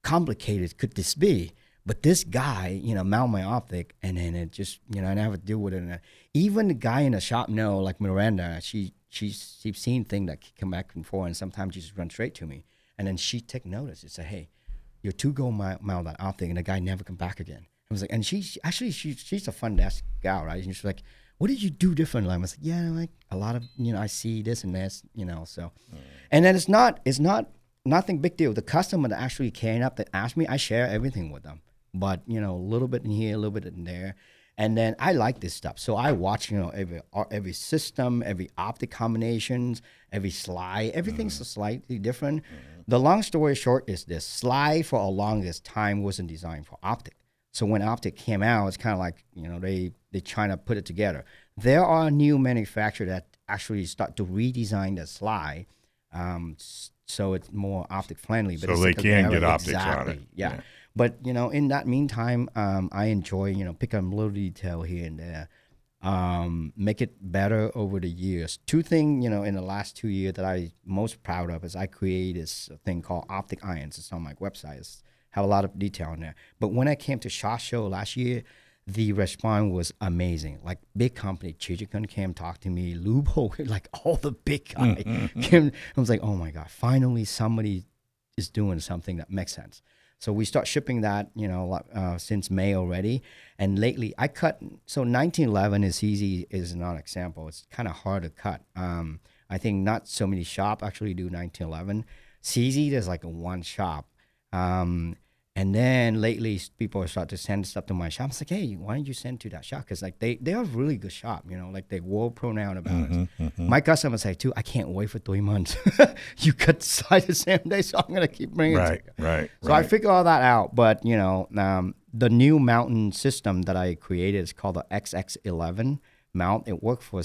complicated could this be? But this guy, you know, mount my optic and then it just, you know, I never deal with it. And uh, even the guy in the shop know, like Miranda, she she's she's seen things that come back and forth and sometimes she just run straight to me. And then she take notice and say, Hey, you're two go mount, mount that optic and the guy never come back again. I was like, and she she- actually she she's a fun desk gal, right? And she's like, what did you do differently? I was like, yeah, like a lot of you know, I see this and this, you know. So, mm. and then it's not it's not nothing big deal. The customer that actually came up that asked me, I share everything with them, but you know, a little bit in here, a little bit in there. And then I like this stuff, so I watch you know every uh, every system, every optic combinations, every slide. Everything's slightly different. The long story short is this: slide for a longest time wasn't designed for optic. So when optic came out, it's kind of like you know they they trying to put it together. There are new manufacturers that actually start to redesign the slide, um, so it's more optic friendly. But So they like can get optics on it. Yeah. Yeah. But you know, in that meantime, um, I enjoy you know pick up a little detail here and there, um, make it better over the years. Two things you know in the last two years that I most proud of is I created this thing called Optic Irons. It's on my website. It's have a lot of detail in there. But when I came to Shot Show last year, the response was amazing. Like big company, Trijicon came talk to me, Leupold, like all the big guys came. I was like, oh my god, finally somebody is doing something that makes sense. So we start shipping that, you know, uh, since May already. And lately, I cut. So 1911 is easy is not an example. It's kind of hard to cut. Um, I think not so many shop actually do 1911. CZ there's like one shop. Um, and then lately, people start to send stuff to my shop. It's like, hey, why don't you send to that shop? Because like they they a really good shop, you know, like they world pronoun about it. My customers say Tu, I can't wait for three months. you cut the side the same day, so I'm gonna keep bringing it. right, to you. right, So I figure all that out, but you know, um, the new mountain system that I created is called the XX11 mount. It worked for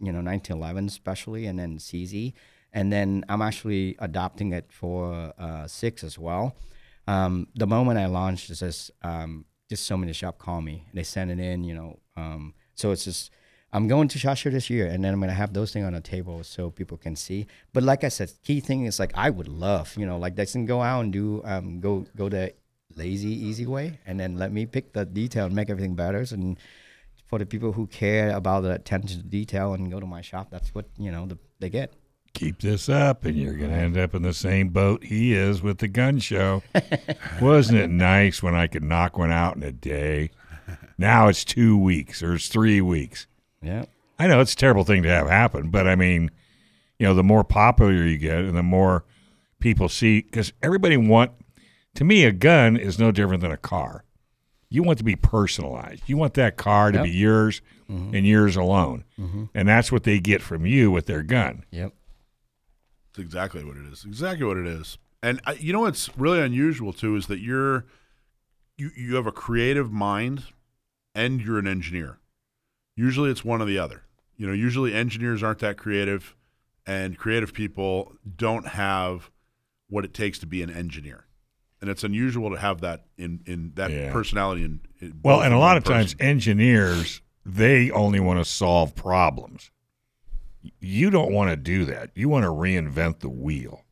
you know 1911 especially, and then CZ, and then I'm actually adopting it for uh, six as well. Um, the moment I launched, it's just um, just so many shop call me. They send it in, you know. Um, so it's just I'm going to Shot Show this year, and then I'm gonna have those things on the table so people can see. But like I said, key thing is like I would love, you know, like they can go out and do um, go go the lazy easy way, and then let me pick the detail and make everything better. And for the people who care about the attention to detail and go to my shop, that's what you know the, they get. Keep this up, and you're going to end up in the same boat he is with the gun show. Wasn't it nice when I could knock one out in a day? Now it's two weeks or it's three weeks. Yeah. I know it's a terrible thing to have happen, but I mean, you know, the more popular you get and the more people see, because everybody want, to me, a gun is no different than a car. You want to be personalized. You want that car to Yep. be yours mm-hmm. and yours alone. Mm-hmm. And that's what they get from you with their gun. Yep. It's exactly what it is. Exactly what it is. And I, you know what's really unusual too is that you're you you have a creative mind and you're an engineer. Usually it's one or the other. You know, usually engineers aren't that creative and creative people don't have what it takes to be an engineer. And it's unusual to have that in in that Yeah. personality in, in Well, and a lot of times engineers, they only want to solve problems. You don't want to do that. You want to reinvent the wheel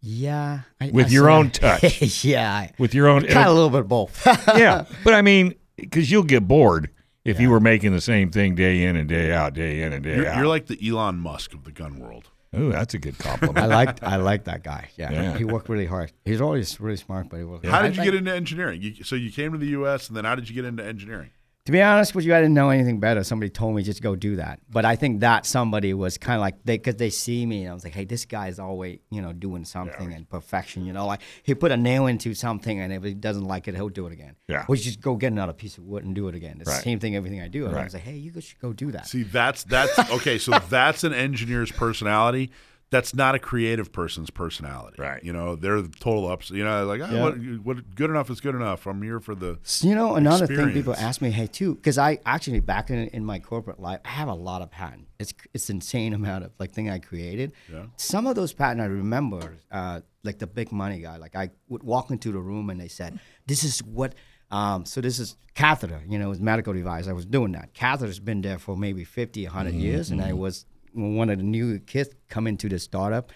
Yeah. I, With I your own touch. yeah. with your own. Kind of a little bit of both. yeah, but I mean, because you'll get bored if you were making the same thing day in and day out, day in and day you're, out. you're like the Elon Musk of the gun world. Oh, that's a good compliment. I compliment. liked I like that guy. Yeah. Yeah. he worked really hard. He's always really smart, but he worked. How I did you get into engineering? You, so you came to the U.S. and then how did you get into engineering? To be honest with you, I didn't know anything better. Somebody told me just go do that. But I think that somebody was kind of like they because they see me and I was like, hey, this guy is always you know doing something and perfection. You know, like he put a nail into something and if he doesn't like it, he'll do it again. Yeah. Or just go get another piece of wood and do it again. It's Right. the same thing. Everything I do. And I Right. was like, hey, you should go do that. See, that's that's okay. So that's an engineer's personality. That's not a creative person's personality. Right. You know, they're the total ups. You know, like oh, Yeah. what, what good enough is good enough. I'm here for the. So, you know, another thing people ask me, hey, Tu, because I actually back in, in my corporate life, I have a lot of patent. It's it's insane amount of like thing I created. Yeah. Some of those patent I remember, uh, like the big money guy. Like I would walk into the room and they said, "This is what." Um, so this is catheter. You know, it's medical device. I was doing that. Catheter's been there for maybe 50, 100 years, and I was one of the new kids coming to the startup.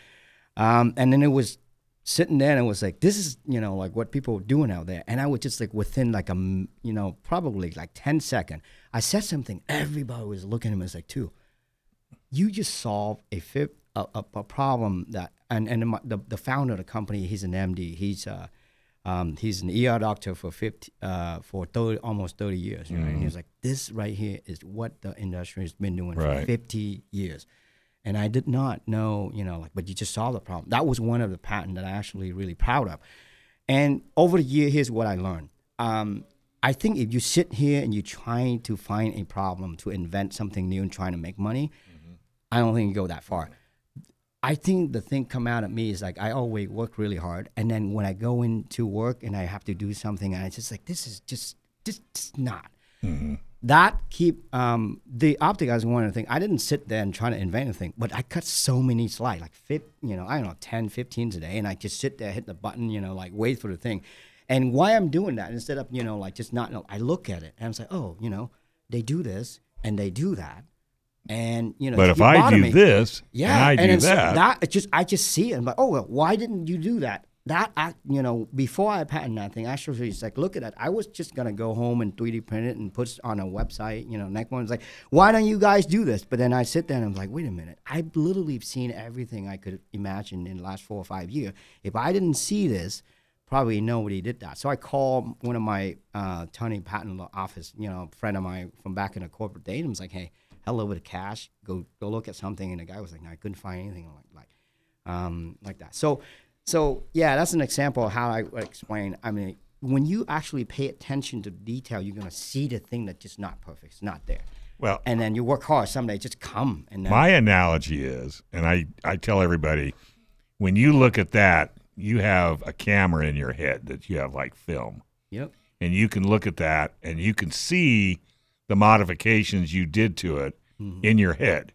Um, and then it was sitting there and it was like, this is, you know, like what people are doing out there. And I was just like within like a, you know, probably like 10 second, I said something, everybody was looking at me, it's like, Tu, you just fi- a, a, a problem that, and, and the, the founder of the company, he's an MD, he's, uh, um, he's an ER doctor for 50, uh, for 30, almost 30 years. Right? And he was like, this right here is what the industry has been doing for 50 years. And I did not know, you know, like, but you just solved the problem. That was one of the patents that I actually really proud of. And over the year, here's what I learned. Um, I think if you sit here and you're trying to find a problem to invent something new and trying to make money, I don't think you go that far. I think the thing come out of me is like I always work really hard, and then when I go into work and I have to do something, and it's just like this is just just, just not. That keep um, the optic is one of the things. I didn't sit there and try to invent anything, but I cut so many slides, like fit, you know, I don't know, 10, 15 today, and I just sit there, hit the button, you know, like wait for the thing. And why I'm doing that instead of you know like just not, know, I look at it and I'm like, oh, you know, they do this and they do that, and you know. but if I do me. this Yeah, and I do it's that, that it's just I just see it. I'm like, oh well, why didn't you do that? That I, you know, before I patent that thing, actually, it's like, look at that. I was just gonna go home and 3D print it and put it on a website. You know, next one's like, why don't you guys do this? But then I sit there and I'm like, wait a minute. I've literally seen everything I could imagine in the last four or five years. If I didn't see this, probably nobody did that. So I called one of my uh, Tony patent law office, you know, friend of mine from back in the corporate days, and was like, hey, hell over the cash, go go look at something. And the guy was like, no, I couldn't find anything like like um, like that. So so yeah, that's an example of how I would explain. I mean, when you actually pay attention to detail, you're gonna see the thing that's just not perfect. It's not there. well, And then you work hard. Someday, just come and then My analogy is, and I, I tell everybody, when you look at that, you have a camera in your head that you have like film. yep. And you can look at that and you can see the modifications you did to it in your head.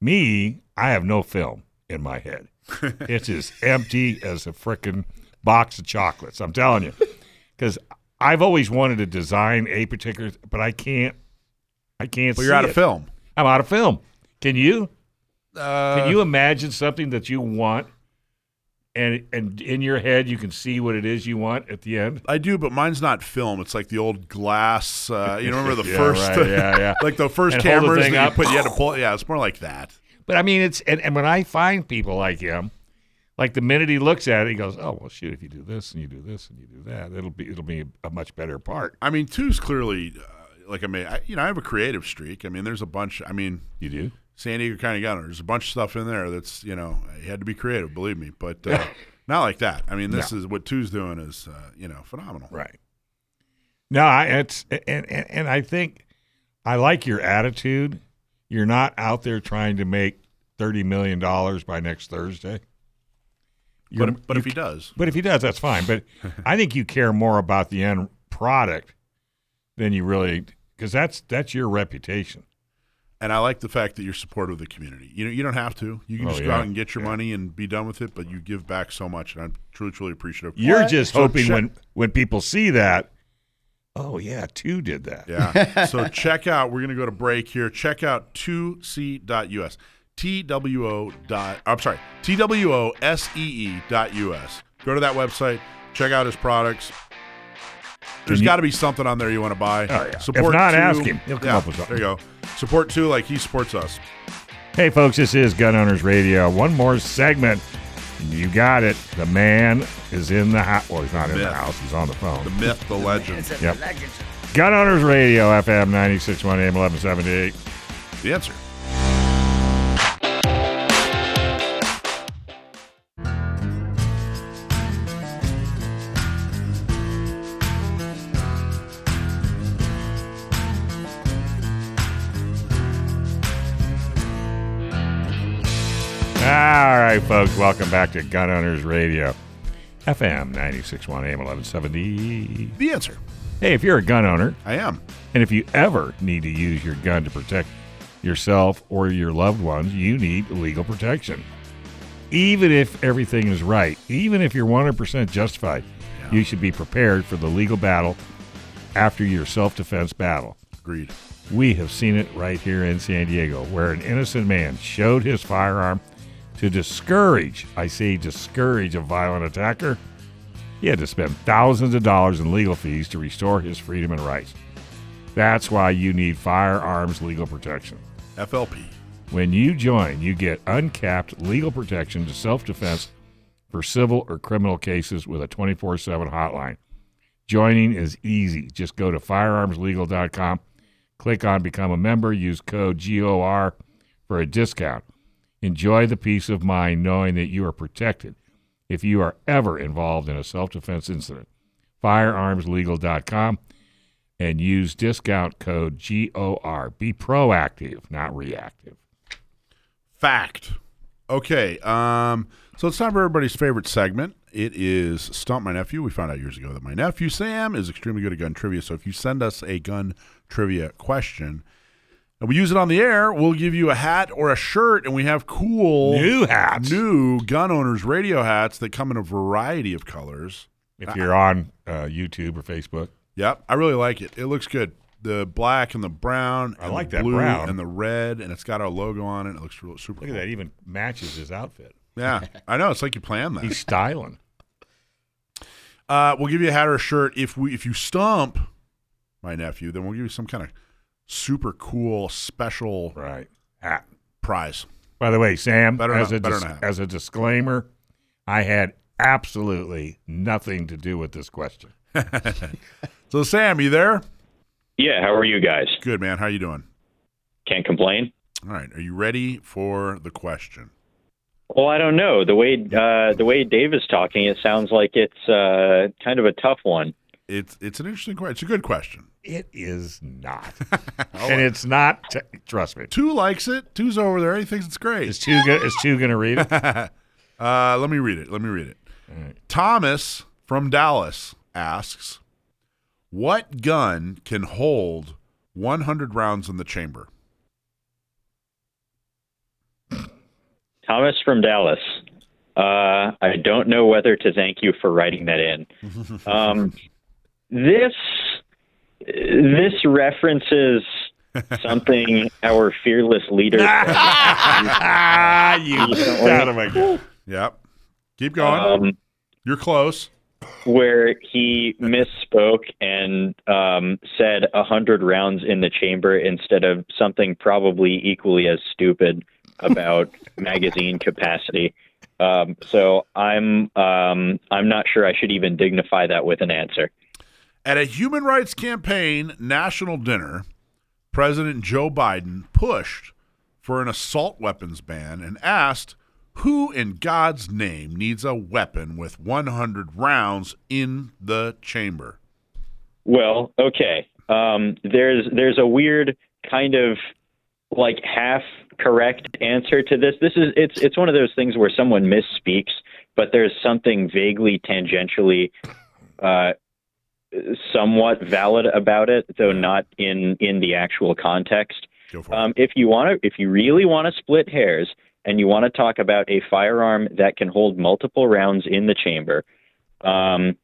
Me, I have no film in my head. it's as empty as a frickin' box of chocolates. I'm telling you. Because I've always wanted to design a particular, but I can't. I can't. See you're out of film. I'm out of film. Can you? Uh, Can you imagine something that you want, and and in your head you can see what it is you want at the end? I do, but mine's not film. It's like the old glass. Uh, you remember the Yeah, first, right, yeah, yeah. like the first And the cameras thing that you put. You had to pull. Yeah, it's more like that. But I mean, it's and, and when I find people like him, like the minute he looks at it, he goes, "Oh well, shoot! If you do this and you do this and you do that, it'll be it'll be a much better part." I mean, Tu's clearly uh, like I mean, I, you know, I have a creative streak. I mean, there's a bunch. I mean, You do? San Diego County Governor. There's a bunch of stuff in there that's you know you had to be creative, believe me, but uh, not like that. I mean, this is what Tu's doing is uh, you know phenomenal. Right. No, I, it's and, and and I think I like your attitude. You're not out there trying to make thirty million dollars by next Thursday. You're- But but you if he does, But if he does, that's fine. But I think you care more about the end product than you really, because that's that's your reputation. And I like the fact that you're supportive of the community. You know, you don't have to. You can Oh, just go yeah. out and get your money and be done with it. But you give back so much, and I'm truly truly appreciative. You're just So hoping check- when when people see that, oh yeah, Tu did that. Yeah. so check out. We're gonna go to break here. Check out 2c.us. TWO dot. I'm sorry. TWOSEE dot US. Go to that website. Check out his products. There's got to be something on there you want to buy. Oh, yeah. Support If not, Tu. ask him. He'll come Yeah, up with something. There you go. Support Tu, like he supports us. Hey, folks, this is Gun Owners Radio. One more segment. You got it. The man is in the house. Well, he's not in the Myth. house. He's on the phone. The myth, the legend. Yep. Gun Owners Radio, FM 961 AM 1178. The answer. Right, folks, welcome back to Gun Owners Radio, FM 961 AM 1170. The answer. Hey, if you're a gun owner, I am. and if you ever need to use your gun to protect yourself or your loved ones, you need legal protection. Even if everything is right, even if you're 100% justified, you should be prepared for the legal battle after your self defense battle. Agreed. We have seen it right here in San Diego, where an innocent man showed his firearm to discourage, I say discourage, a violent attacker. He had to spend thousands of dollars in legal fees to restore his freedom and rights. That's why you need firearms legal protection. FLP. When you join, you get uncapped legal protection to self defense for civil or criminal cases with a 24 7 hotline. Joining is easy. Just go to firearmslegal.com, click on Become a Member, use code GOR for a discount. Enjoy the peace of mind knowing that you are protected if you are ever involved in a self defense incident. Firearmslegal.com and use discount code GOR. Be proactive, not reactive. Fact. Okay. Um, so it's time for everybody's favorite segment. It is Stump My Nephew. We found out years ago that my nephew, Sam, is extremely good at gun trivia. So if you send us a gun trivia question and we use it on the air, we'll give you a hat or a shirt. And we have cool New hats. new gun owners radio hats that come in a variety of colors. If you're on uh, YouTube or Facebook, Yep. I really like it. It looks good. The black and the brown. I and like the that blue brown. and the red, and it's got our logo on it. It looks real super look at cool. that. Even matches his outfit. Yeah, I know. It's like you planned that. He's styling. Uh, we'll give you a hat or a shirt if we if you stump my nephew. Then we'll give you some kind of super cool special Right. Hat. prize. By the way, Sam, Better as, not- a better dis- as a disclaimer, I had absolutely nothing to do with this question. So Sam, you there? Yeah, how are you guys? Good man. How are you doing? Can't complain. All right. Are you ready for the question? Well, I don't know. The way uh, the way Dave is talking, it sounds like it's uh, kind of a tough one. It's it's an interesting question. It's a good question. It is not. and it's not, t- trust me. Tu likes it. Tu's over there. He thinks it's great. Is Tu, go- is Tu going to read it? Uh, let me read it. Let me read it. right. Thomas from Dallas asks, "What gun can hold 100 rounds in the chamber?" Thomas from Dallas. Uh, I don't know whether to thank you for writing that in. Um, this this references something our fearless leader. ah, you son of a- Yep. Keep going. um, You're close. where he misspoke and um, said a hundred rounds in the chamber instead of something probably equally as stupid about magazine capacity. Um, so I'm um, I'm not sure I should even dignify that with an answer. At a human rights campaign national dinner, President Joe Biden pushed for an assault weapons ban and asked, "Who in God's name needs a weapon with 100 rounds in the chamber?" Well, okay. Um, there's there's a weird kind of like half correct answer to this. This is it's it's one of those things where someone misspeaks, but there's something vaguely tangentially uh, somewhat valid about it, though not in in the actual context. Go for it. Um, if you want to, if you really want to split hairs and you want to talk about a firearm that can hold multiple rounds in the chamber, um,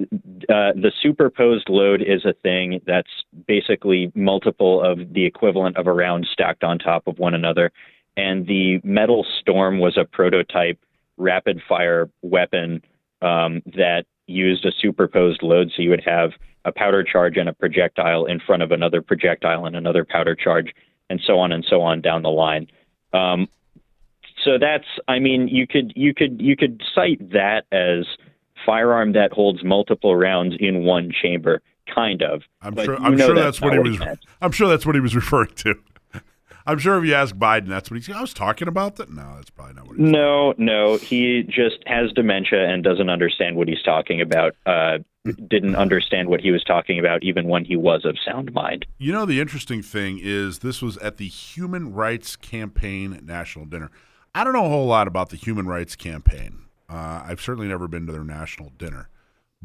uh, the superposed load is a thing that's basically multiple of the equivalent of a round stacked on top of one another. And the Metal Storm was a prototype rapid fire weapon um, that used a superposed load. So you would have a powder charge and a projectile in front of another projectile and another powder charge, and so on and so on down the line. Um, so that's, I mean, you could you could you could cite that as firearm that holds multiple rounds in one chamber, kind of. I'm but sure. I'm sure that's, what not he was. meant. I'm sure that's what he was referring to. I'm sure if you ask Biden, that's what he's. I was talking about that. No, that's probably not what. He's No, no, he just has dementia and doesn't understand what he's talking about. Uh, didn't understand what he was talking about even when he was of sound mind. You know, the interesting thing is this was at the Human Rights Campaign National Dinner. I don't know a whole lot about the Human Rights Campaign. Uh, I've certainly never been to their national dinner.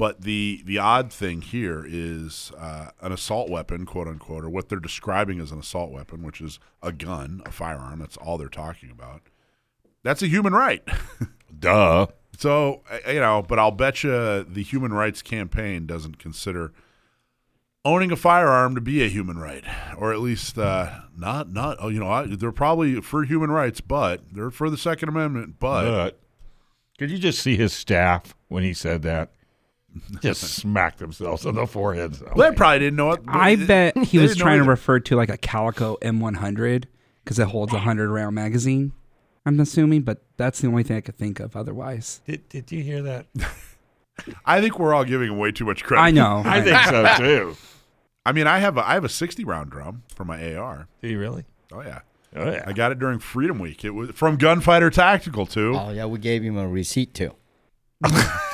But the the odd thing here is uh, an assault weapon, quote unquote, or what they're describing as an assault weapon, which is a gun, a firearm. That's all they're talking about. That's a human right. Duh. So uh, you know, but I'll bet you the Human Rights Campaign doesn't consider owning a firearm to be a human right, or at least uh, not not. Oh, you know, I, they're probably for human rights, but they're for the Second Amendment. But But could you just see his staff when he said that? Just smack themselves on the foreheads. they probably didn't know it. I bet he was trying to refer to like a Calico M100 because it holds a 100 round magazine. I'm assuming, but that's the only thing I could think of otherwise. Did, did you hear that? I think we're all giving him way too much credit. I know. I think so too. I mean, I have a, I have a sixty round drum for my AR. Do you really? Oh yeah, Oh yeah. I got it during Freedom Week. It was from Gunfighter Tactical too. Oh yeah, we gave him a receipt too.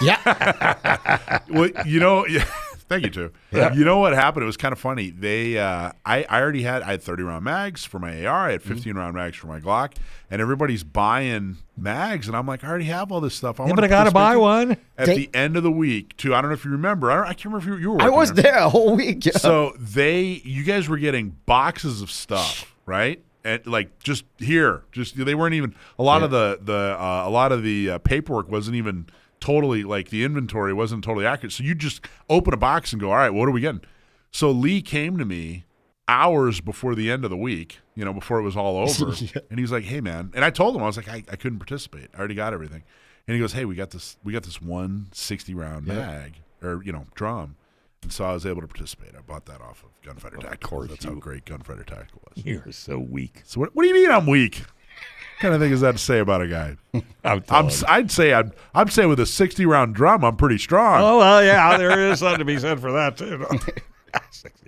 Yeah. well, you know, yeah, thank you too. You know what happened? It was kind of funny. They, uh, I, I already had, I had 30 round mags for my AR. I had 15 round mags for my Glock, and everybody's buying mags, and I'm like, I already have all this stuff. I Yeah, but I gotta buy one. At They- the end of the week, too. I don't know if you remember. I, don't, I can't remember if you, you were. I was there a whole week. Yeah. So they, you guys were getting boxes of stuff, right? And like just here, just they weren't even a lot of the the uh, a lot of the uh, paperwork wasn't even totally like the inventory wasn't totally accurate. So you just open a box and go, all right, what are we getting? So Lee came to me hours before the end of the week, you know, before it was all over, and he was like, hey man, and I told him I was like, I, I couldn't participate, I already got everything, and he goes, hey, we got this, we got this one sixty 60 round mag or you know drum. And so I was able to participate. I bought that off of Gunfighter Tactical. course That's how great Gunfighter Tactical was. You're so weak. So what, what do you mean I'm weak? What kind of thing is that to say about a guy? I'm, I'm, telling s- I'd say I'm, I'm saying with a 60 round drum, I'm pretty strong. Oh well, yeah, there is something to be said for that too.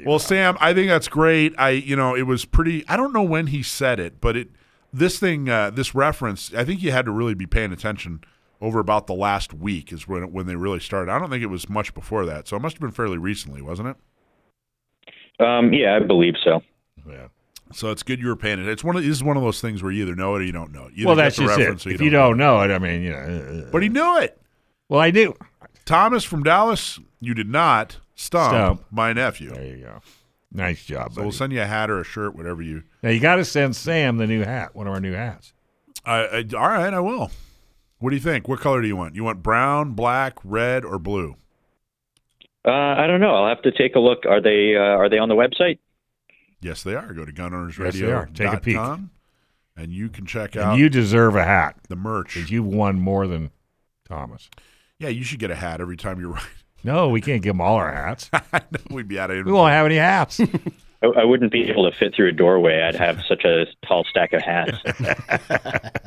Well, Sam, I think that's great. I, you know, it was pretty. I don't know when he said it, but it, this thing, uh, this reference, I think you had to really be paying attention over about the last week is when when they really started. I don't think it was much before that, so it must have been fairly recently, wasn't it? Um, yeah, I believe so. yeah. So it's good you were paying it. It's one of this is one of those things where you either know it or you don't know it. You Well, either that's get the just it. or If you don't know it, I mean, you know. uh, But he knew it. well, I knew. Thomas from Dallas, you did not stump, Stump. my nephew. There you go. Nice job, So buddy. we'll send you a hat or a shirt, whatever you. now you got to send Sam the new hat, one of our new hats. I, I, all right, I will. What do you think? What color do you want? You want brown, black, red, or blue? Uh, I don't know. I'll have to take a look. Are they uh, are they on the website? Yes, they are. Go to Yes. Take a peek. and you can check out And you deserve a hat the merch. because you've won more than Thomas. yeah, you should get a hat every time you're right. No, we can't give them all our hats. I know we'd be out of We won't have any hats. I, I wouldn't be able to fit through a doorway. I'd have such a tall stack of hats.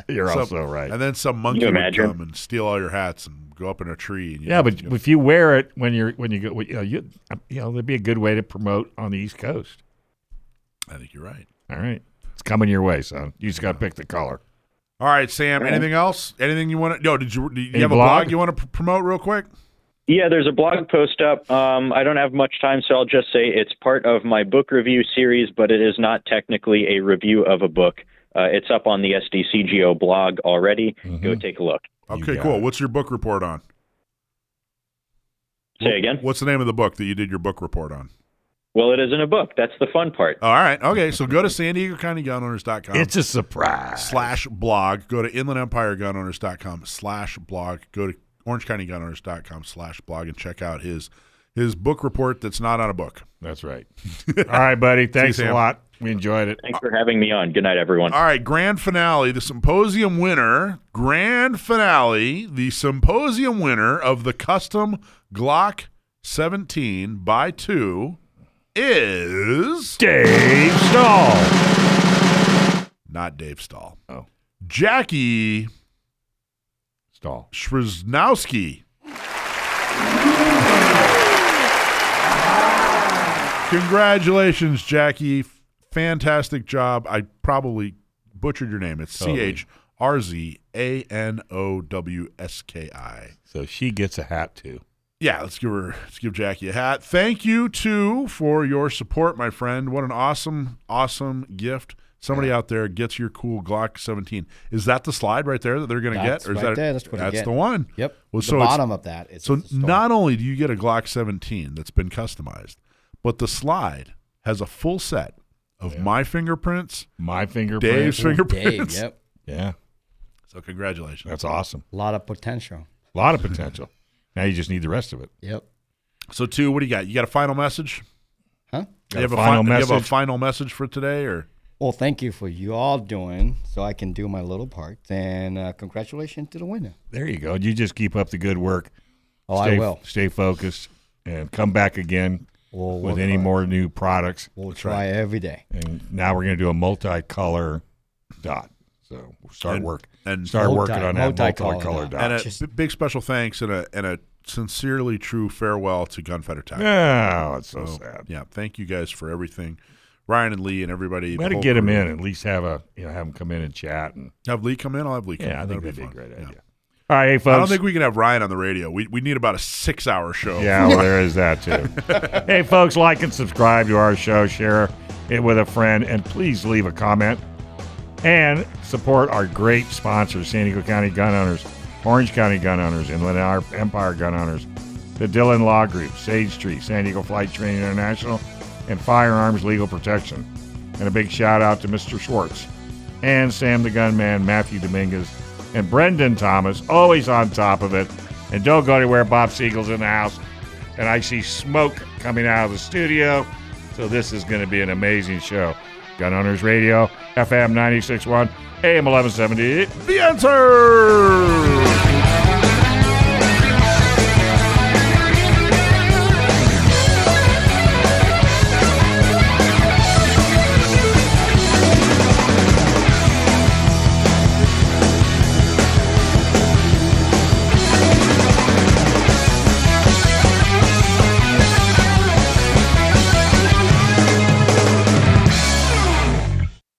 You're Some- also right. And then some monkey would imagine? come and steal all your hats and go up in a tree. And you Yeah, but you if you wear it when you're when you go, you know, you, you know, there'd be a good way to promote on the East Coast. I think you're right. All right, it's coming your way, son. You just got to pick the color. All right, Sam. Anything else? Anything you want to? No, did you? Do you Any have a blog? blog you want to pr- promote real quick? Yeah, there's a blog post up. Um, I don't have much time, so I'll just say it's part of my book review series, but it is not technically a review of a book. Uh, it's up on the SDCGO blog already. Go take a look. Okay, cool. it. What's your book report on? Say again. What's the name of the book that you did your book report on? Well, it isn't a book. That's the fun part. All right. Okay. So go to San Diego County Gunowners.com It's a surprise. slash blog. Go to inlandempiregunowners.com slash blog. Go to orangecountygunowners.com slash blog and check out his his book report that's not on a book. That's right. All right, buddy. Thanks a lot. We enjoyed it. Thanks for having me on. Good night, everyone. All right, grand finale, the symposium winner, grand finale, the symposium winner of the custom Glock 17 by Tu is Dave Stahl. not Dave Stahl. Oh. Jackie Stall. Schwaznowski. Congratulations, Jackie. Fantastic job. I probably butchered your name. It's C. H R Z A N O W S K I. So she gets a hat too. Yeah, let's give her let's give Jackie a hat. Thank you Tu for your support, my friend. What an awesome, awesome gift. Somebody out there gets your cool Glock 17. Is that the slide right there that they're going to get, or is right that there. That's what that's the one? Yep. Well, the so bottom of that. So not only do you get a Glock 17 that's been customized, but the slide has a full set of my fingerprints, My fingerprint. Dave's Dave. fingerprints. Yep. Yeah, So congratulations. that's awesome. A lot of potential. A lot of potential. Now you just need the rest of it. Yep. So Tu, what do you got? You got a final message? Huh? Do you have a a, final fi- do you have a message? final message for today, or Well, thank you for you all doing so I can do my little part. And uh, congratulations to the winner. There you go. You just keep up the good work. Oh, stay, I will. Stay focused and come back again We'll with work any hard. more new products. We'll try every day. And now we're going to do a multicolor dot. So we'll start And- work and- start Multi- working on that multicolor multicolor dot. dot. and a just- big special thanks and a and a sincerely true farewell to Gunfighter Tactics. Yeah, it's so So, sad. Yeah, thank you guys for everything, Ryan and Lee and everybody. We got to get him crew. in. At least have a you know have him come in and chat and Have Lee come in. I'll have Lee come yeah, I in. think That'd that'd be a fun. great Yeah. All right, hey folks. I don't think we can have Ryan on the radio. We we need about a six hour show. Yeah, well, there is that too. hey, folks, like and subscribe to our show, share it with a friend, and please leave a comment and support our great sponsors San Diego County Gun Owners, Orange County Gun Owners, Inland Empire Gun Owners, the Dillon Law Group, Sage Street, San Diego Flight Training International, and Firearms Legal Protection. And a big shout out to Mr. Schwartz and Sam the Gunman, Matthew Dominguez, and Brendan Thomas, always on top of it. And don't go anywhere, Bob Siegel's in the house. And I see smoke coming out of the studio. So this is going to be an amazing show. Gun Owners Radio, FM 96.1, AM 1170. The answer.